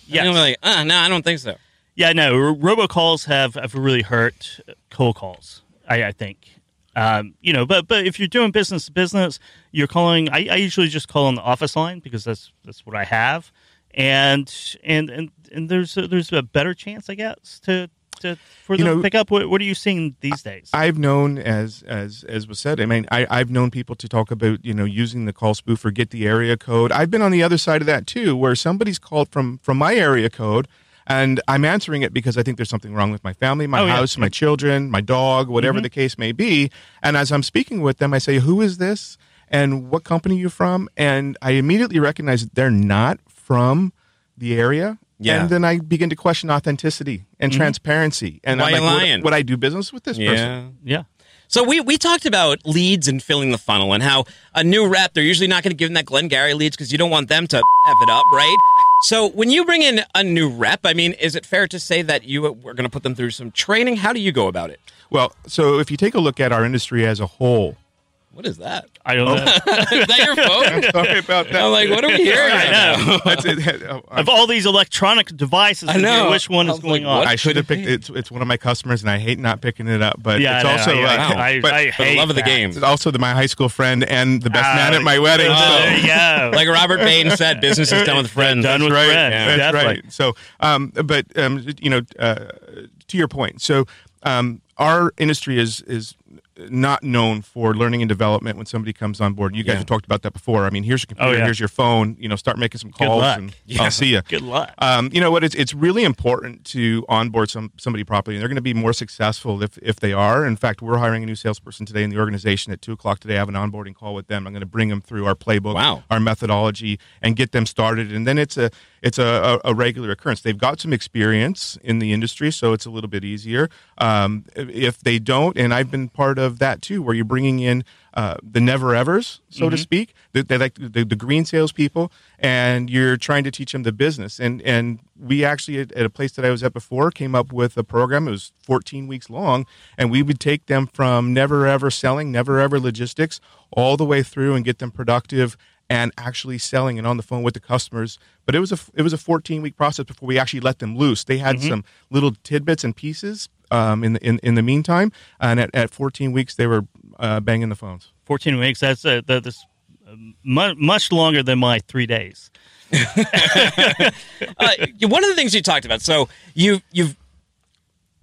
Yeah, And you'll be like, uh, no, I don't think so. Yeah, no, robocalls have, have really hurt cold calls. I, I think, um, you know, but but if you're doing business to business, you're calling. I, I usually just call on the office line because that's that's what I have, and and and and there's a, there's a better chance, I guess, to to for You them know- to pick up. What, what are you seeing these days? I've known, as as as was said, I mean, I, I've known people to talk about you know using the call spoof spoofer, get the area code. I've been on the other side of that too, where somebody's called from from my area code, and I'm answering it because I think there's something wrong with my family, my Oh, yeah. house, my children, my dog, whatever mm-hmm. the case may be. And as I'm speaking with them, I say, "Who is this? And what company you from?" And I immediately recognize that they're not from the area. Yeah. And then I begin to question authenticity and mm-hmm. transparency. And Why I'm you like, would- lying? would I do business with this person? yeah. So we we talked about leads and filling the funnel and how a new rep they're usually not going to give them that Glengarry leads because you don't want them to f it up, right? So when you bring in a new rep, I mean, is it fair to say that you are going to put them through some training? How do you go about it? Well, so if you take a look at our industry as a whole, What is that? I don't know. <laughs> is that your phone? sorry about that. I'm like, what are we hearing? I know. That's it. Oh, I'm- of all these electronic devices, I know. which one I is was going like, on? what? I should have could it picked it's it's one of my customers, and I hate not picking it up. But Yeah, it's I know, also yeah, like, I, but I For the hate love of the that. game. it's also the, my high school friend and the best Ah, man at my wedding. Oh, so. there you go. <laughs> Like Robert Bain said, business is done with friends. Done with right. friends. Yeah. That's definitely. right. So, um, but um, you know, uh, to your point, so um, our industry is is not known for learning and development when somebody comes on board. You guys Yeah. have talked about that before. I mean, here's your computer, Oh, yeah. here's your phone. You know, start making some calls, and Yeah. I'll see you. Good luck. Um, you know what? It's it's really important to onboard some somebody properly, and they're going to be more successful if if they are. In fact, we're hiring a new salesperson today in the organization at two o'clock today. I have an onboarding call with them. I'm going to bring them through our playbook, Wow. our methodology, and get them started. And then it's a it's a, a, a regular occurrence. They've got some experience in the industry, so it's a little bit easier. Um, if they don't, and I've been part of that too, where you're bringing in uh, the never evers, so to speak. They, they like the, the green salespeople, and you're trying to teach them the business. And and we actually at, at a place that I was at before came up with a program. It was 14 weeks long, and we would take them from never ever selling, never ever logistics, all the way through and get them productive and actually selling and on the phone with the customers. But it was a it was a 14 week process before we actually let them loose. They had some little tidbits and pieces um, in, the, in in the meantime, and at, at 14 weeks they were uh, banging the phones. 14 weeks. That's uh, that, that's uh, much longer than my three days. <laughs> uh, one of the things you talked about. So you you've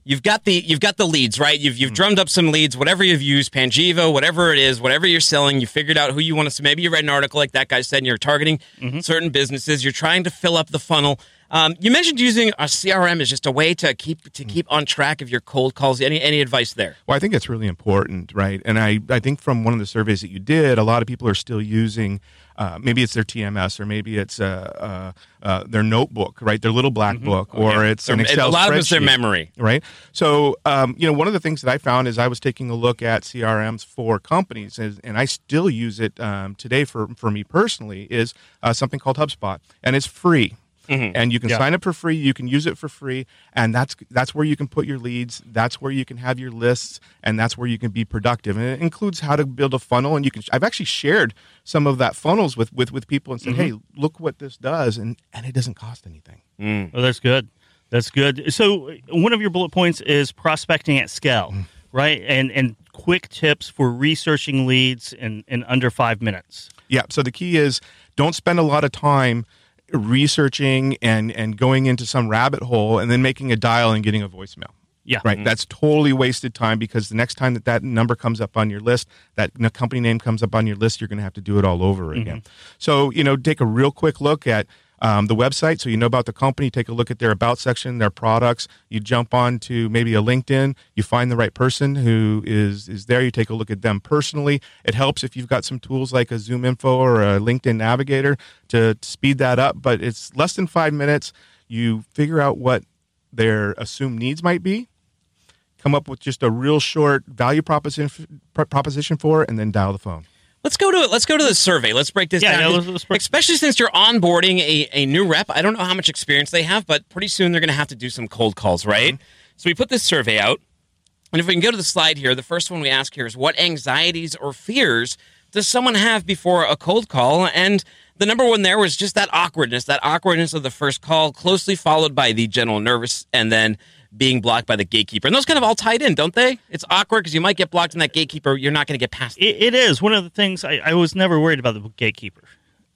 you've got the you've got the leads right. You've you've mm. drummed up some leads. Whatever you've used, Panjiva, whatever it is, whatever you're selling, you figured out who you want to. Maybe you read an article like that guy said, and you're targeting mm-hmm. certain businesses. You're trying to fill up the funnel. Um, you mentioned using a CRM as just a way to keep to keep on track of your cold calls. Any any advice there? Well, I think that's really important, right? And I, I think from one of the surveys that you did, a lot of people are still using, uh, maybe it's their TMS or maybe it's uh, uh, uh, their notebook, right? Their little black book, or it's an Excel a lot of it's their memory. right? So, um, you know, one of the things that I found is I was taking a look at CRMs for companies, and, and I still use it um, today for for me personally is uh, something called HubSpot, and it's free. Mm-hmm. and you can Yeah. sign up for free. You can use it for free, and that's that's where you can put your leads. That's where you can have your lists, and that's where you can be productive. And it includes how to build a funnel. And you can. I've actually shared some of that funnels with with with people and said, mm-hmm. "Hey, look what this does," and and it doesn't cost anything. Oh, that's good. That's good. So one of your bullet points is prospecting at scale, Mm. right? And and quick tips for researching leads in, in under five minutes. Yeah. So the key is don't spend a lot of time researching and and going into some rabbit hole and then making a dial and getting a voicemail. Yeah. Right. Mm-hmm. That's totally wasted time because the next time that that number comes up on your list, that company name comes up on your list, you're going to have to do it all over mm-hmm. again. So, you know, take a real quick look at um, the website so you know about the company. Take a look at their about section, their products. You jump on to maybe a LinkedIn. You find the right person who is is there. You take a look at them personally. It helps if you've got some tools like a Zoom Info or a LinkedIn Navigator to speed that up. But it's less than five minutes. You figure out what their assumed needs might be come up with just a real short value proposition proposition for it, and then dial the phone. Let's go to it. Let's go to the survey. Let's break this Yeah, down. yeah, let's- let's break- Especially since you're onboarding a, a new rep. I don't know how much experience they have, but pretty soon they're going to have to do some cold calls, right? Mm-hmm. So we put this survey out. And if we can go to the slide here, the first one we ask here is what anxieties or fears does someone have before a cold call? And the number one there was just that awkwardness, that awkwardness of the first call, closely followed by the general nervous and then being blocked by the gatekeeper. And those kind of all tied in, don't they? It's awkward because you might get blocked in that gatekeeper. You're not going to get past it. It, it is one of the things I, I was never worried about the gatekeeper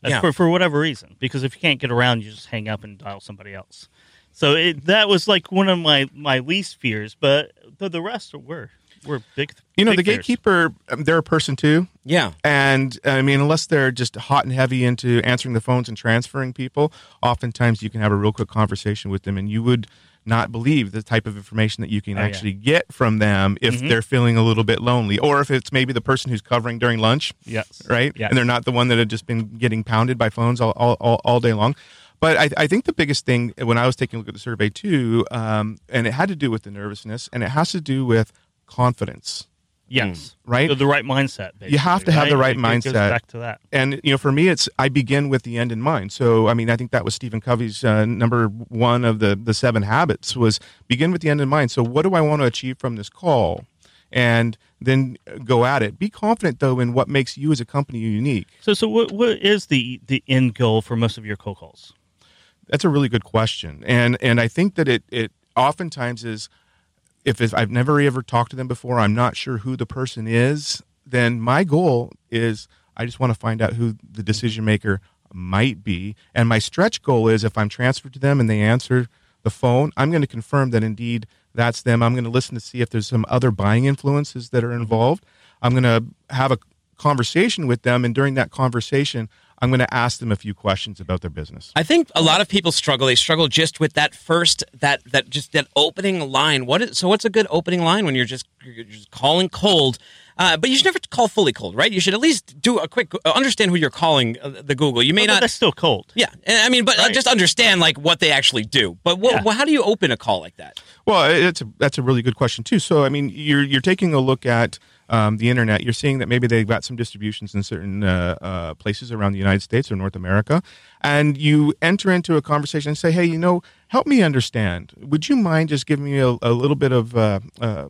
uh, Yeah. for for whatever reason. Because if you can't get around, you just hang up and dial somebody else. So it, that was like one of my, my least fears, but the, the rest were were big. You know, big the fears. gatekeeper, um, they're a person too. Yeah. And I mean, unless they're just hot and heavy into answering the phones and transferring people, oftentimes you can have a real quick conversation with them and you would not believe the type of information that you can Oh, yeah. actually get from them if they're feeling a little bit lonely or if it's maybe the person who's covering during lunch. Yes. right? Yes. And they're not the one that had just been getting pounded by phones all, all, all, all day long. But I, I think the biggest thing when I was taking a look at the survey too, um, and it had to do with the nervousness, and it has to do with confidence. Yes. Right? The, the right mindset. You have to have the right It goes mindset. back to that. And you know, for me, it's I begin with the end in mind. So I mean, I think that was Stephen Covey's uh, number one of the the seven habits was begin with the end in mind. So what do I want to achieve from this call? And then go at it. Be confident though in what makes you as a company unique. So so what what is the the end goal for most of your cold calls? That's a really good question, and and I think that it it oftentimes is if I've never ever talked to them before, I'm not sure who the person is. Then my goal is I just want to find out who the decision maker might be, and my stretch goal is if I'm transferred to them and they answer the phone, I'm going to confirm that indeed that's them. I'm going to listen to see if there's some other buying influences that are involved. I'm going to have a conversation with them, and during that conversation, I'm going to ask them a few questions about their business. I think a lot of people struggle. They struggle just with that first that that just that opening line. What is so? What's a good opening line when you're just you're just calling cold? Uh, but you should never call fully cold, right? You should at least do a quick uh, understand who you're calling uh, the Google. You may But not. that's still cold. Yeah, and I mean, but uh, Right. just understand like what they actually do. But what, Yeah. well, how do you open a call like that? Well, it's a, that's a really good question too. So, I mean, you're you're taking a look at um, the internet. You're seeing that maybe they've got some distributions in certain uh, uh, places around the United States or North America, and you enter into a conversation and say, "Hey, you know, help me understand. Would you mind just giving me a, a little bit of uh, uh,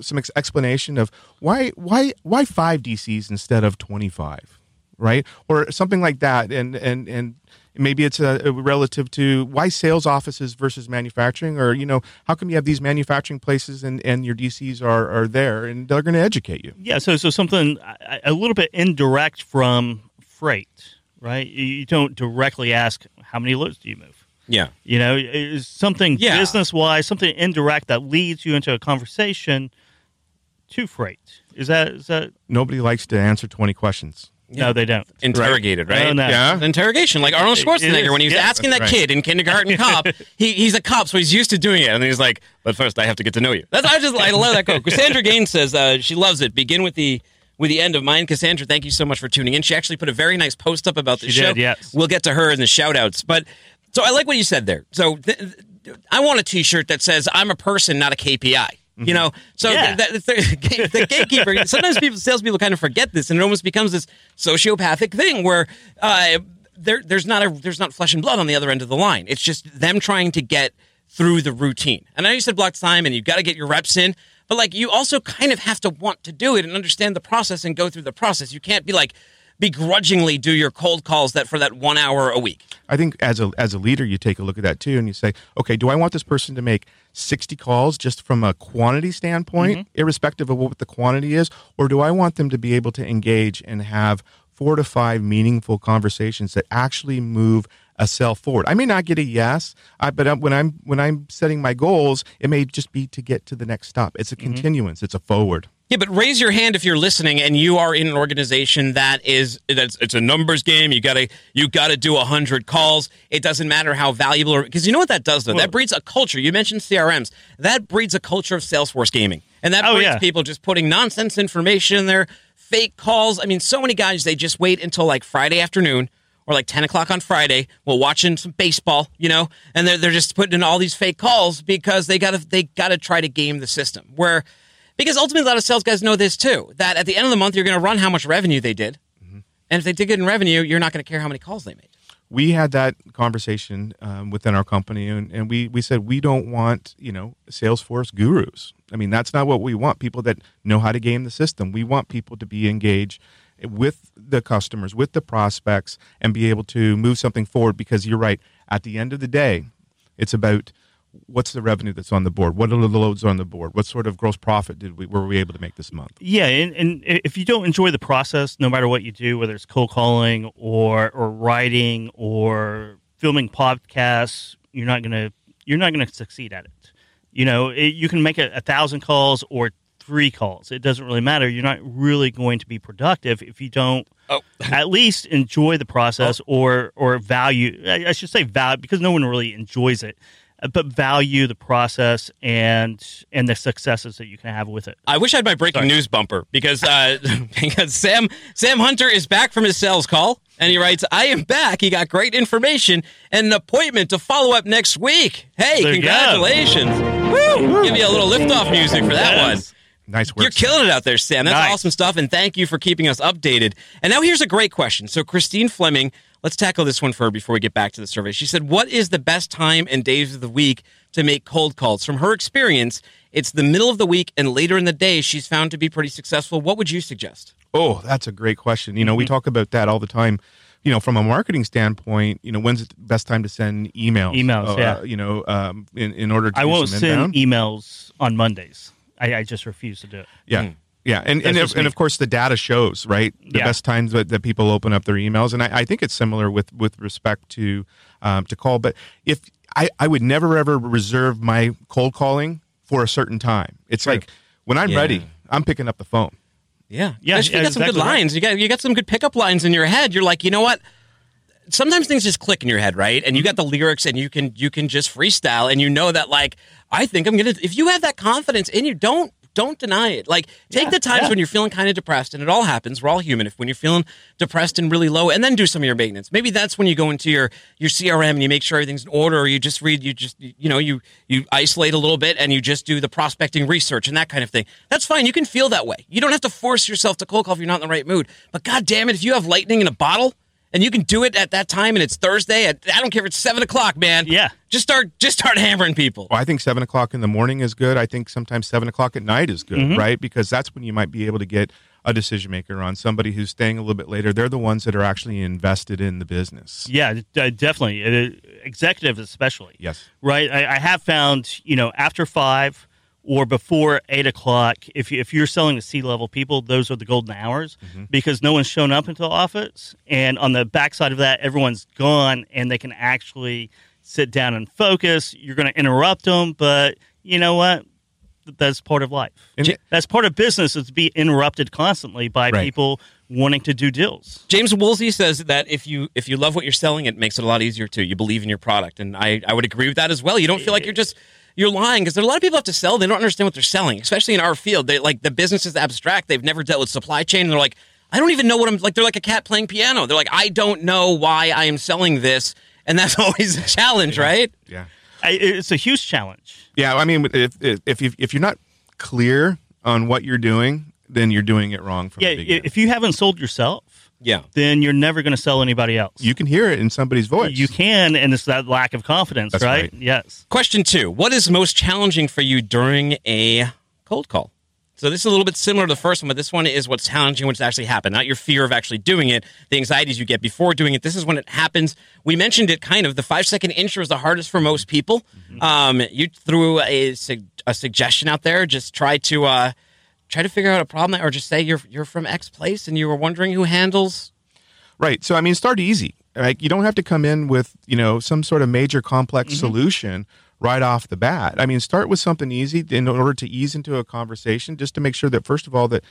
some ex- explanation of why why why five DCs instead of twenty five, right, or something like that?" And and and maybe it's a, a relative to why sales offices versus manufacturing or you know how come you have these manufacturing places and, and your dcs are, are there and they're going to educate you Yeah, so so something a a little bit indirect from freight, right? You don't directly ask how many loads do you move. Yeah, You know, it's something Yeah. business wise, something indirect that leads you into a conversation to freight. Is that is that? nobody likes to answer 20 questions No, they don't. interrogated, right? Oh, no. Yeah. Interrogation, like Arnold It- it Schwarzenegger when he was yeah. asking that Right. kid in kindergarten cop. <laughs> He, he's a cop, so he's used to doing it, and he's like, "But first, I have to get to know you." That's I just I love that quote. Cassandra Gaines says uh, she loves it. Begin with the with the end of mine. Cassandra, thank you so much for tuning in. She actually put a very nice post up about the show. did, yes. We'll get to her in the shout outs, but so I like what you said there. So th- th- I want a T-shirt that says "I'm a person, not a KPI." You know, so Yeah. th- th- the, <laughs> the gatekeeper. sometimes people, salespeople, kind of forget this, and it almost becomes this sociopathic thing where uh, there, there's not a there's not flesh and blood on the other end of the line. It's just them trying to get through the routine. And I know you said block time and you've got to get your reps in, but like you also kind of have to want to do it and understand the process and go through the process. You can't be like begrudgingly do your cold calls that for that one hour a week. I think as a as a leader, you take a look at that too, and you say, okay, do I want this person to make sixty calls just from a quantity standpoint, mm-hmm. irrespective of what the quantity is, or do I want them to be able to engage and have four to five meaningful conversations that actually move a sell forward? I may not get a yes, I, but when I'm when I'm setting my goals, it may just be to get to the next stop. It's a mm-hmm. continuance. It's a forward. Yeah, but raise your hand if you're listening and you are in an organization that is that's it's a numbers game. You gotta you gotta do hundred calls. It doesn't matter how valuable or because you know what that does though. that breeds a culture. You mentioned CRMs. That breeds a culture of Salesforce gaming, and that Oh, breeds yeah. people just putting nonsense information in there, fake calls. I mean, so many guys they just wait until like Friday afternoon or like 10 o'clock on Friday while watching some baseball, you know, and they're, they're just putting in all these fake calls because they gotta they gotta try to game the system. Where because ultimately, a lot of sales guys know this too. That at the end of the month, you're going to run how much revenue they did, Mm-hmm. and if they did good in revenue, you're not going to care how many calls they made. we had that conversation um, within our company and, and we, we said we don't want you know salesforce gurus i mean that's not what we want people that know how to game the system we want people to be engaged with the customers with the prospects and be able to move something forward because you're right at the end of the day it's about what's the revenue that's on the board what are the loads on the board what sort of gross profit did we were we able to make this month Yeah, and, and if you don't enjoy the process, no matter what you do, whether it's cold calling or or writing or filming podcasts, you're not gonna you're not gonna succeed at it. You know, it, you can make a, a thousand calls or three calls. It doesn't really matter. You're not really going to be productive if you don't Oh. <laughs> at least enjoy the process oh. or or value. I, I should say value because no one really enjoys it, but value the process and and the successes that you can have with it. I wish I had my breaking news bumper because uh, <laughs> because Sam Sam Hunter is back from his sales call and he writes, "I am back. He got great information and an appointment to follow up next week. Hey, There congratulations! Woo! Give me a little liftoff music for that one." Nice work You're killing it out there, Sam. That's Nice. awesome stuff, and thank you for keeping us updated. And now here's a great question. So Christine Fleming, let's tackle this one for her before we get back to the survey. She said, "What is the best time and days of the week to make cold calls?" From her experience, it's the middle of the week and later in the day. She's found to be pretty successful. What would you suggest? Oh, that's a great question. You know, Mm-hmm. we talk about that all the time. You know, from a marketing standpoint, you know, when's the best time to send emails? Emails, Uh, yeah. You know, um, in, in order to I do won't some send inbound. emails on Mondays. I, I just refuse to do it. yeah. Yeah, and and, That's if, just and of course the data shows right the Yeah. best times that, that people open up their emails, and I, I think it's similar with with respect to um, to call. But if I, I would never ever reserve my cold calling for a certain time. It's like when I'm Yeah. ready, I'm picking up the phone. Yeah, Yeah, you yeah, got some good exactly right. lines. You got you got some good pickup lines in your head. You're like, you know what? Sometimes things just click in your head, right? And you got the lyrics, and you can you can just freestyle, and you know that like I think I'm gonna. If you have that confidence in you, don't don't deny it. Like take the times yeah. when you're feeling kind of depressed, and it all happens. We're all human. If when you're feeling depressed and really low, and then do some of your maintenance. Maybe that's when you go into your your CRM and you make sure everything's in order, or you just read, you just you know you you isolate a little bit and you just do the prospecting research and that kind of thing. That's fine. You can feel that way. You don't have to force yourself to cold call if you're not in the right mood. But god damn it, if you have lightning in a bottle. And you can do it at that time, and it's Thursday. At, I don't care if it's seven o'clock, man. Yeah. just start, just start hammering people. Well, I think seven o'clock in the morning is good. I think sometimes seven o'clock at night is good, Mm-hmm. right? Because that's when you might be able to get a decision maker on somebody who's staying a little bit later. They're the ones that are actually invested in the business. Yeah, d- uh, definitely. Executives, especially. Yes. Right. I, I have found, you know, after five or before eight o'clock, if, you, if you're selling to C level people, those are the golden hours mm-hmm. because no one's shown up into the office. And on the backside of that, everyone's gone and they can actually sit down and focus. You're going to interrupt them, but you know what? That's part of life. And That's part of business is to be interrupted constantly by Right. people wanting to do deals. James Woolsey says that if you if you love what you're selling, it makes it a lot easier too. You believe in your product, and I, I would agree with that as well. You don't feel like you're just you're lying because there are a lot of people have to sell. They don't understand what they're selling, especially in our field. They like the business is abstract. They've never dealt with supply chain, and they're like, I don't even know what I'm like. They're like a cat playing piano. They're like, I don't know why I am selling this, and that's <laughs> always a challenge, right? Yeah. I, it's a huge challenge. Yeah. I mean, if, if, if, you, if you're not clear on what you're doing, then you're doing it wrong from Yeah, the beginning. if you haven't sold yourself, Yeah. then you're never going to sell anybody else. You can hear it in somebody's voice. You can, and it's that lack of confidence, That's right? right. Yes. Question two What is most challenging for you during a cold call? So this is a little bit similar to the first one, but this one is what's challenging when it's actually happened, not your fear of actually doing it, the anxieties you get before doing it. This is when it happens. We mentioned it kind of. The five second intro is the hardest for most people. Um, you threw a, a suggestion out there. Just try to uh, try to figure out a problem, or just say you're you're from X place and you were wondering who handles. Right. So I mean, start easy. Like you don't have to come in with you know some sort of major complex Mm-hmm. solution right off the bat. I mean, start with something easy in order to ease into a conversation, just to make sure that first of all that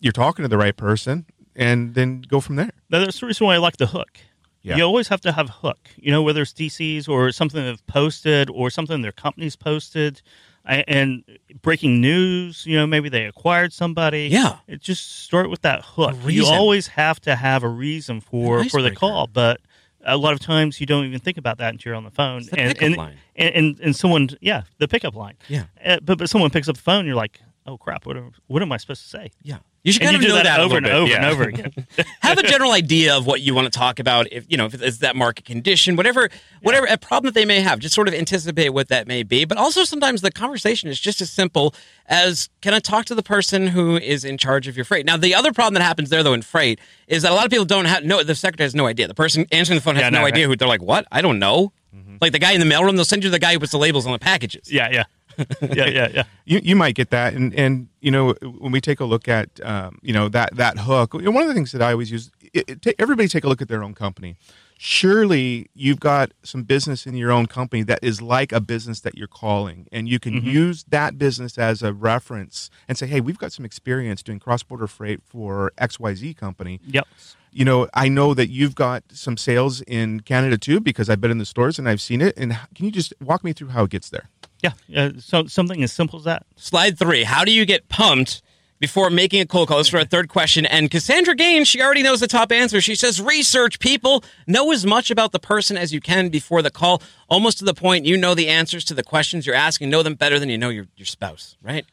you're talking to the right person, and then go from there. That's the reason why I like the hook. Yeah. You always have to have a hook. You know, whether it's DCs or something they've posted or something their company's posted, a- and breaking news. You know, maybe they acquired somebody. Yeah. it just start with that hook. You always have to have a reason for for the call, but a lot of times you don't even think about that until you're on the phone. the and, and. And, and and someone, yeah, the pickup line. Yeah. Uh, but but someone picks up the phone, you're like, oh crap, what am, what am I supposed to say? Yeah, you should And kind you of do know that, that, over and bit. over Yeah. and over again. <laughs> have a general idea of what you want to talk about if you know if it's that market condition whatever whatever a problem that they may have just sort of anticipate what that may be but also sometimes the conversation is just as simple as can i talk to the person who is in charge of your freight now the other problem that happens there though in freight is that a lot of people don't have no the secretary has no idea the person answering the phone has Yeah, no, no, idea right. who they're like what i don't know Mm-hmm. like the guy in the mailroom they'll send you the guy who puts the labels on the packages yeah, yeah, <laughs> yeah, yeah, yeah. You, you might get that, and and you know when we take a look at um, you know that that hook, one of the things that I always use, it, it, everybody take a look at their own company. Surely you've got some business in your own company that is like a business that you're calling, and you can use that business as a reference and say, hey, we've got some experience doing cross border freight for X Y Z company. Yep. You know, I know that you've got some sales in Canada too because I've been in the stores and I've seen it. And can you just walk me through how it gets there? Yeah, yeah. So something as simple as that. slide three how do you get pumped before making a cold call this is for our third question and cassandra gaines she already knows the top answer she says research people know as much about the person as you can before the call almost to the point you know the answers to the questions you're asking know them better than you know your, your spouse right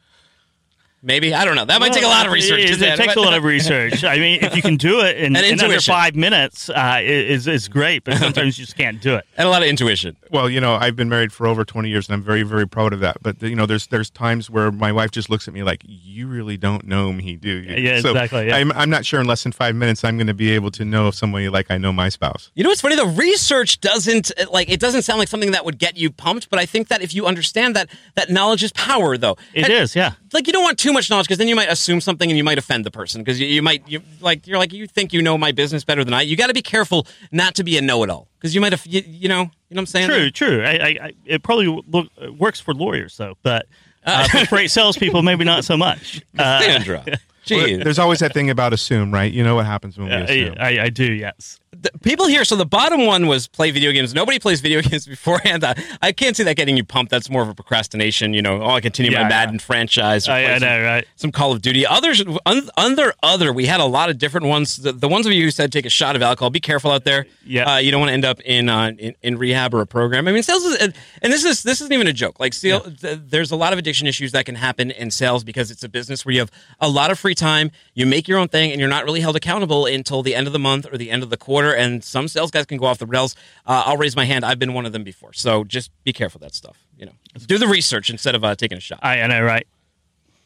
maybe i don't know that might take a lot of research It, it, Cassandra, takes a lot of research. I mean, if you can do it in, <laughs> in under five minutes, uh, is is great. But sometimes you just can't do it. and a lot of intuition Well, you know, I've been married for over 20 years and I'm very, very proud of that. But, you know, there's there's times where my wife just looks at me like, you really don't know me, do you? Yeah, so exactly, yeah. I'm, I'm not sure in less than five minutes I'm going to be able to know if somebody like I know my spouse. You know what's funny? The research doesn't like it doesn't sound like something that would get you pumped, but I think that if you understand that that knowledge is power, though. It And- is, yeah. Like you don't want too much knowledge because then you might assume something and you might offend the person because you, you might you like you're like you think you know my business better than I. You got to be careful not to be a know-it-all because you might have you, you know you know what I'm saying. True, true. I, I, I, it probably look, works for lawyers though, but uh, for freight salespeople, maybe not so much. <laughs> Uh, Sandra. Jeez. There's always that thing about assume, right? You know what happens when we assume. I, I, I do, yes. The people here. So the bottom one was play video games. Nobody plays video <laughs> games beforehand. I, I can't see that getting you pumped. That's more of a procrastination. You know, oh, I continue Yeah, my Madden franchise. or I some- know, right? Some Call of Duty. Others, un, under other, we had a lot of different ones. The, the ones of you who said take a shot of alcohol, be careful out there. Yeah. uh, you don't want to end up in, uh, in in rehab or a program. I mean, sales is, and this is this isn't even a joke. Like, sale, th- there's a lot of addiction issues that can happen in sales because it's a business where you have a lot of free time. You make your own thing, and you're not really held accountable until the end of the month or the end of the quarter. And some sales guys can go off the rails. Uh, I'll raise my hand. I've been one of them before. So just be careful that stuff. You know, do the research instead of uh, taking a shot. I, I know, right?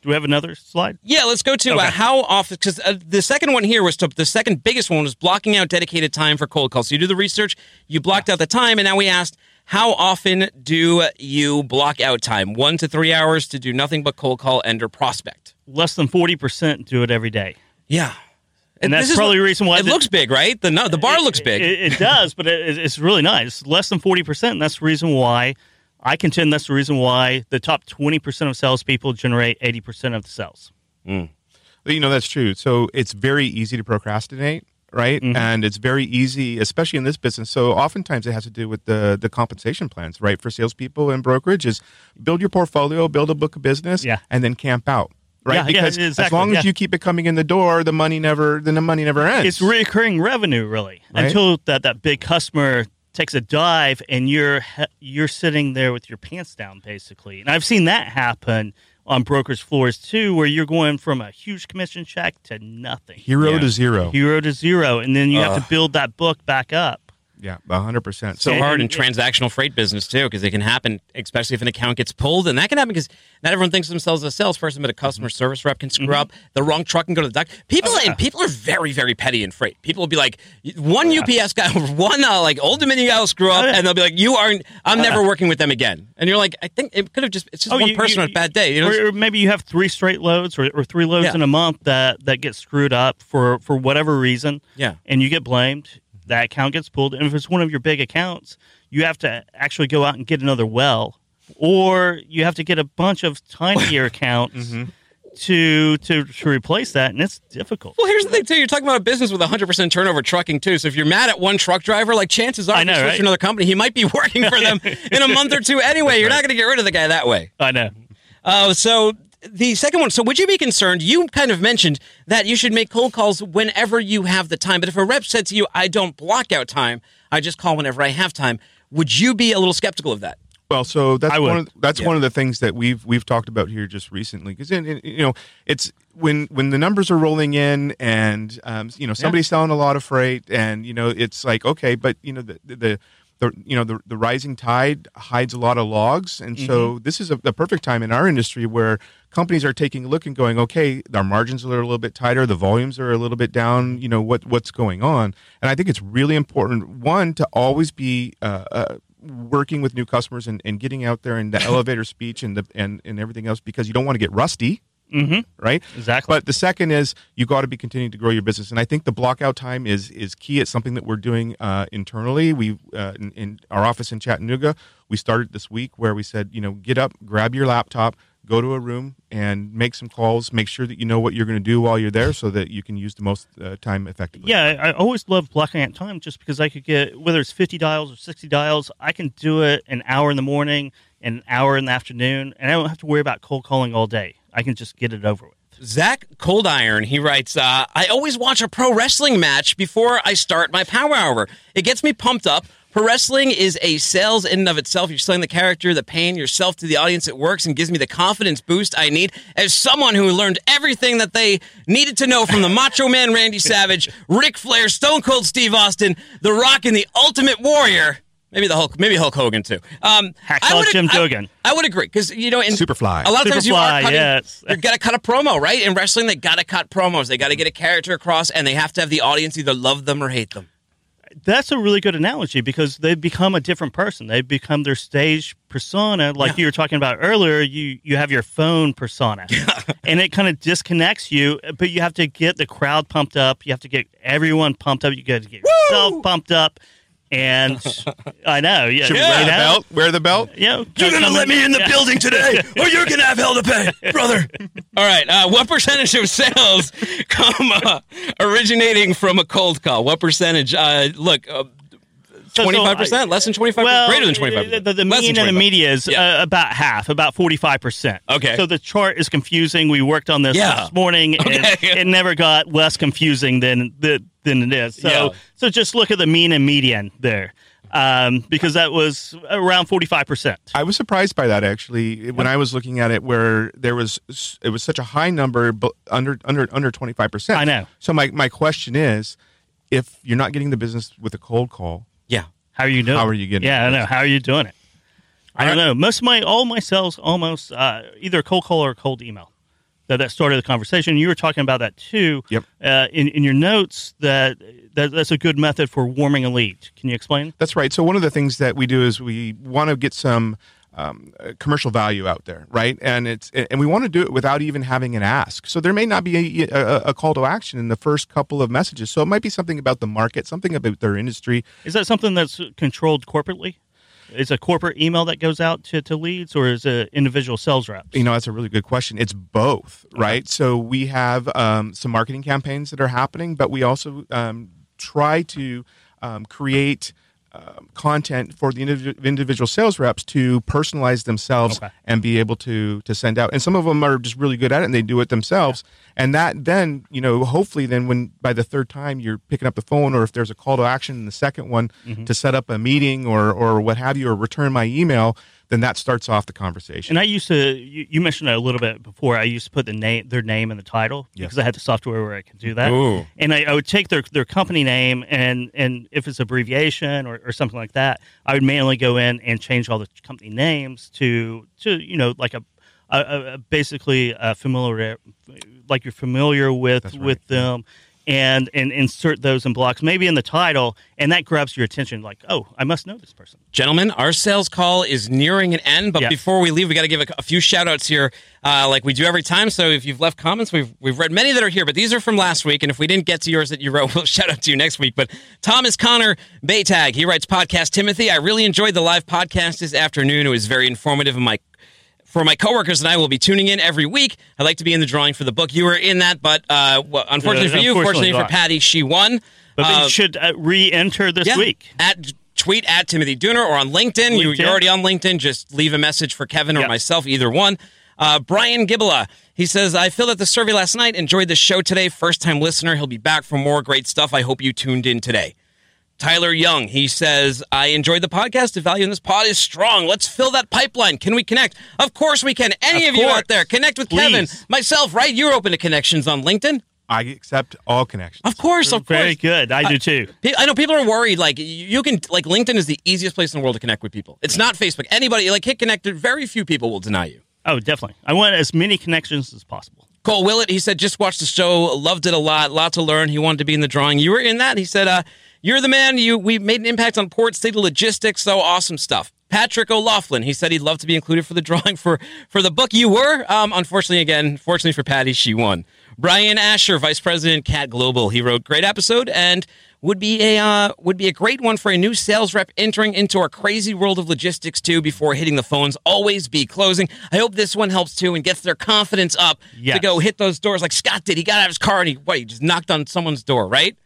Do we have another slide? Yeah, let's go to uh, how often, because uh, the second one here was to, the second biggest one was blocking out dedicated time for cold calls. So you do the research, you blocked out the time, and now we asked, how often do you block out time? One to three hours to do nothing but cold call and or prospect. Less than 40% do it every day. Yeah. And that's is probably the reason why it the- looks big, right? The no, the bar looks big. It, it does, but it, it's really nice. Less than 40%. And that's the reason why I contend that's the reason why the top 20% of salespeople generate 80% of the sales. You know, that's true. So it's very easy to procrastinate, right? Mm-hmm. And it's very easy, especially in this business. So oftentimes it has to do with the the compensation plans, right? For salespeople and brokerage is build your portfolio, build a book of business, Yeah. and then camp out. Right, Yeah, yeah, because as long as yeah. you keep it coming in the door, the money never, then the money never ends. It's recurring revenue, really, Right. until that, that big customer takes a dive and you're you're sitting there with your pants down, basically. And I've seen that happen on brokers' floors too, where you're going from a huge commission check to nothing, Hero to zero. hero to zero, and then you have to build that book back up. Yeah, hundred percent. so And- hard in transactional freight business too, because it can happen, especially if an account gets pulled, and that can happen because not everyone thinks of themselves as a salesperson, but a customer mm-hmm. service rep can screw mm-hmm. up. The wrong truck can go to the dock. People oh, and people are very, very petty in freight. People will be like, one oh, UPS guy, <laughs> one uh, like Old Dominion guy will screw up, Oh, yeah. and they'll be like, you aren't. I'm uh-huh. never working with them again. And you're like, I think it could have just. It's just oh, one Oh, you- person you- on a bad day. You know, or, maybe you have three straight loads or, or three loads Yeah. in a month that that get screwed up for for whatever reason. Yeah. and you get blamed. That account gets pulled, and if it's one of your big accounts, you have to actually go out and get another well, or you have to get a bunch of tinier <laughs> accounts Mm-hmm. to to to replace that, and it's difficult. Well, here's the thing too. You're talking about a business with 100% turnover trucking too. So if you're mad at one truck driver, like chances are, I if you know, switch right? to another company, he might be <laughs> working for them <laughs> in a month or two anyway. You're not going to get rid of the guy that way. I know. Uh, so the second one. So would you be concerned? You kind of mentioned that you should make cold calls whenever you have the time. But if a rep said to you, "I don't block out time. I just call whenever I have time," would you be a little skeptical of that? Well, so that's one of that's Yeah. one of the things that we've we've talked about here just recently because you know it's when when the numbers are rolling in and um, you know somebody's selling a lot of freight and you know it's like okay, but you know the the, the you know the, the rising tide hides a lot of logs. And so this is a, the perfect time in our industry where companies are taking a look and going okay our margins are a little bit tighter. The volumes are a little bit down. You know what what's going on? And i think it's really important one to always be uh, uh, working with new customers and, and getting out there and the <laughs> elevator speech and the and, and everything else because you don't want to get rusty Mm-hmm. right Exactly. but the second is you got to be continuing to grow your business and i think the blockout time is is key it's something that we're doing uh, internally we uh, in, in our office in chattanooga we started this week where we said you know get up grab your laptop go to a room and make some calls make sure that you know what you're going to do while you're there so that you can use the most uh, time effectively Yeah, I I always love blocking out time just because I could get whether it's fifty dials or sixty dials, I can do it an hour in the morning, an hour in the afternoon, and I don't have to worry about cold calling all day. I can just get it over with. Zach Cold Iron, he writes, uh, I always watch a pro wrestling match before I start my power hour. It gets me pumped up. Pro wrestling is a sales in and of itself. You're selling the character, the pain, yourself to the audience. It works and gives me the confidence boost I need as someone who learned everything that they needed to know from the Macho Man Randy Savage, Ric Flair, Stone Cold Steve Austin, The Rock, and the Ultimate Warrior. Maybe the Hulk, maybe Hulk Hogan too. Um, Hacksaw I would- Jim Duggan. I, would agree because you know, in Superfly. a lot of times you are cutting. yes. <laughs> You got to cut a promo, right? In wrestling, they got to cut promos. They got to get a character across, and they have to have the audience either love them or hate them. That's a really good analogy because they've become a different person. They've become their stage persona, like you were talking about earlier. You you have your phone persona, <laughs> and it kind of disconnects you. But you have to get the crowd pumped up. You have to get everyone pumped up. You got to get yourself pumped up. And I know, yeah, Should we yeah, wear the yeah. belt wear the belt Yeah, You're gonna let me in the building today, <laughs> or you're gonna have hell to pay, brother. <laughs> All right. Uh, what percentage of sales <laughs> come uh, originating from a cold call? What percentage? Uh, look, So- so twenty-five percent, less than twenty-five, well, greater than twenty-five. The, the, the mean and the median is Yeah. uh, about half, about forty five percent. Okay. So the chart is confusing. We worked on this Yeah. this morning, <laughs> and it never got less confusing than the, than it is. So Yeah. so just look at the mean and median there, um, because that was around forty five percent. I was surprised by that actually when I was looking at it, where there was it was such a high number, but under under under twenty five percent. I know. So my my question is, if you're not getting the business with a cold call, Yeah. How are you doing? How are you getting Yeah. I know. How are you doing it? I don't know. Most of my all my sales almost uh, either a cold call or a cold email. That that started the conversation. You were talking about that too. Yep. Uh, in in your notes that, that that's a good method for warming a lead. Can you explain? That's right. So one of the things that we do is we want to get some um, uh, commercial value out there, right? And it's and we want to do it without even having an ask. So there may not be a, a, a call to action in the first couple of messages. So it might be something about the market, something about their industry. Is that something that's controlled corporately? Is a corporate email that goes out to, to leads, or is it individual sales reps? You know, that's a really good question. It's both, right? So we have um, some marketing campaigns that are happening, but we also um, try to um, create um, content for the individual, individual sales reps to personalize themselves Okay. and be able to to send out. And some of them are just really good at it, and they do it themselves. And that then, you know, hopefully, then when by the third time you're picking up the phone, or if there's a call to action in the second one to set up a meeting or or what have you, or return my email, then that starts off the conversation. And I used to. You, you mentioned it a little bit before. I used to put the name, their name in the title Yes. because I had the software where I could do that. Ooh. And I, I would take their their company name and and if it's abbreviation or, or something like that, I would manually go in and change all the company names to to you know like a, a, a- a basically a familiar like you're familiar with right, with them. And, and insert those in blocks, maybe in the title, and that grabs your attention. Like, oh, I must know this person. Gentlemen, our sales call is nearing an end, but Yes. before we leave, we got to give a, a few shout outs here, uh, like we do every time. So if you've left comments, we've, we've read many that are here, but these are from last week. And if we didn't get to yours that you wrote, <laughs> we'll shout out to you next week. But Thomas Connor Baytag, he writes Podcast Timothy. I really enjoyed the live podcast this afternoon. It was very informative. And my for my coworkers and I will be tuning in every week. I'd like to be in the drawing for the book. You were in that, but uh, well, unfortunately for you, unfortunately fortunately for. Patty, she won. But Uh, they should uh, re-enter this yeah. week. At tweet at Timothy Dooner or on LinkedIn. You, LinkedIn. you're already on LinkedIn. Just leave a message for Kevin or Yeah. myself, either one. Uh, Brian Gibala. He says, I filled out the survey last night, enjoyed the show today. First time listener. He'll be back for more great stuff. I hope you tuned in today. Tyler Young, he says, I enjoyed the podcast. The value in this pod is strong. Let's fill that pipeline. Can we connect? Of course we can. Any of, Of you out there, connect with Please. Kevin, myself, right? You're open to connections on LinkedIn. I accept all connections. Of course, of course. Very good. I do too. I know people are worried. Like you can, like LinkedIn is the easiest place in the world to connect with people. It's not Facebook. Anybody like hit connect. Very few people will deny you. Oh, definitely. I want as many connections as possible. Cole Willett, he said, just watched the show, loved it a lot, lot to learn. He wanted to be in the drawing. You were in that. He said, uh, "You're the man. You we made an impact on port state logistics. So awesome stuff." Patrick O'Laughlin, he said he'd love to be included for the <laughs> drawing for for the book. You were, um, unfortunately, again, fortunately for Patty, she won. Brian Asher, Vice President, Cat Global, he wrote, "Great episode and." Would be a uh, would be a great one for a new sales rep entering into our crazy world of logistics too. Before hitting the phones, always be closing. I hope this one helps too and gets their confidence up to go hit those doors like Scott did. He got out of his car and he what? He just knocked on someone's door, right?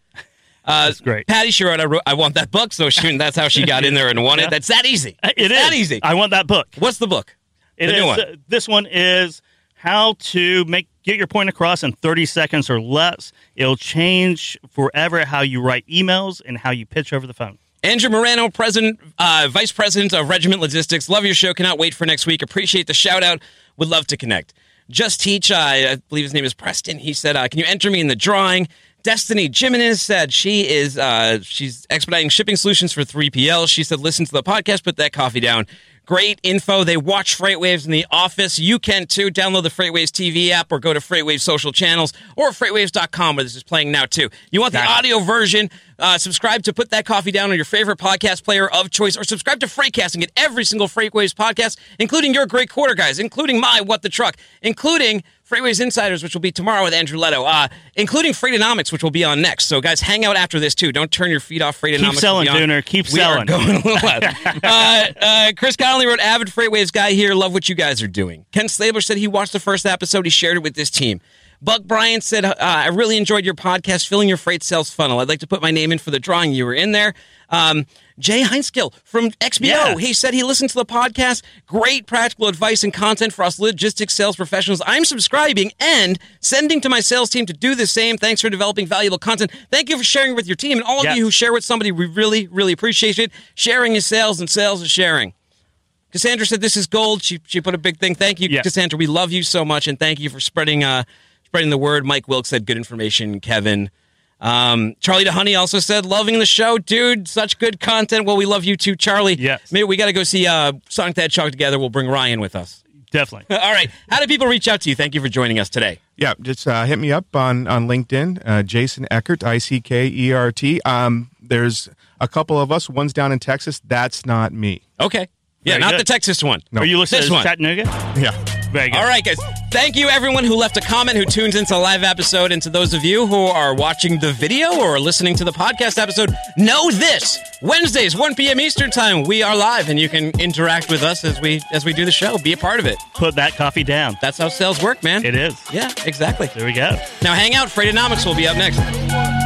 Uh, That's great. Patty she wrote, I, wrote, I want that book. So she, that's how she got in there and won it. <laughs> That's that easy. It It's is that easy. I want that book. What's the book? It the is. new one. uh, this one is how to make get your point across in 30 seconds or less. It'll change forever how you write emails and how you pitch over the phone. Andrew Morano, President, uh, Vice President of Regiment Logistics. Love your show. Cannot wait for next week. Appreciate the shout out. Would love to connect. Just Teach, uh, I believe his name is Preston. He said, uh, "Can you enter me in the drawing?" Destiny Jimenez said she is uh, she's expediting shipping solutions for 3PL. She said, "Listen to the podcast. Put that coffee down." Great info. They watch FreightWaves in the office. You can too. Download the FreightWaves TV app or go to FreightWaves social channels or FreightWaves.com where this is playing now too. You want the audio version? Uh, subscribe to Put That Coffee Down on your favorite podcast player of choice or subscribe to Freightcast and get every single FreightWaves podcast, including your great quarter guys, including my What the Truck, including FreightWaves Insiders, which will be tomorrow with Andrew Leto, uh, including Freightonomics, which will be on next. So, guys, hang out after this too. Don't turn your feet off Freightonomics. Keep selling. Dooner. Keep We are selling. going <laughs> a little loud. uh, uh, Chris Connolly wrote, "Avid Freightwaves guy here. Love what you guys are doing." Ken Stabler said he watched the first episode. He shared it with his team. Buck Bryant said, uh, "I really enjoyed your podcast, filling your freight sales funnel. I'd like to put my name in for the drawing. You were in there." Um, Jay Heinskill from XPO. Yeah. He said he listened to the podcast. Great practical advice and content for us logistics sales professionals. I'm subscribing and sending to my sales team to do the same. Thanks for developing valuable content. Thank you for sharing with your team and all of you who share with somebody. We really, really appreciate it. Sharing is sales and sales is sharing. Cassandra said this is gold. She she put a big thing. Thank you, Yes. Cassandra. We love you so much and thank you for spreading uh spreading the word. Mike Wilkes said good information. Kevin. Um, Charlie DeHoney also said, loving the show, dude. Such good content. Well, we love you too, Charlie. Yes. Maybe we got to go see uh, Sonic the Hedgehog together. We'll bring Ryan with us. Definitely. <laughs> All right. How do people reach out to you? Thank you for joining us today. Yeah, just uh, hit me up on on LinkedIn, uh, Jason Ickert, I C K E R T. Um, there's a couple of us. One's down in Texas. That's not me. Okay. Yeah, Very not good. the Texas one. No. Are you listening This to one. Chattanooga? Yeah. Good. All right, guys. Thank you, everyone who left a comment, who tunes into the live episode, and to those of you who are watching the video or listening to the podcast episode. Know this: Wednesdays, 1 p.m. Eastern time, we are live, and you can interact with us as we as we do the show. Be a part of it. Put that coffee down. That's how sales work, man. It is. Yeah, exactly. There we go. Now, hang out. Freightonomics will be up next.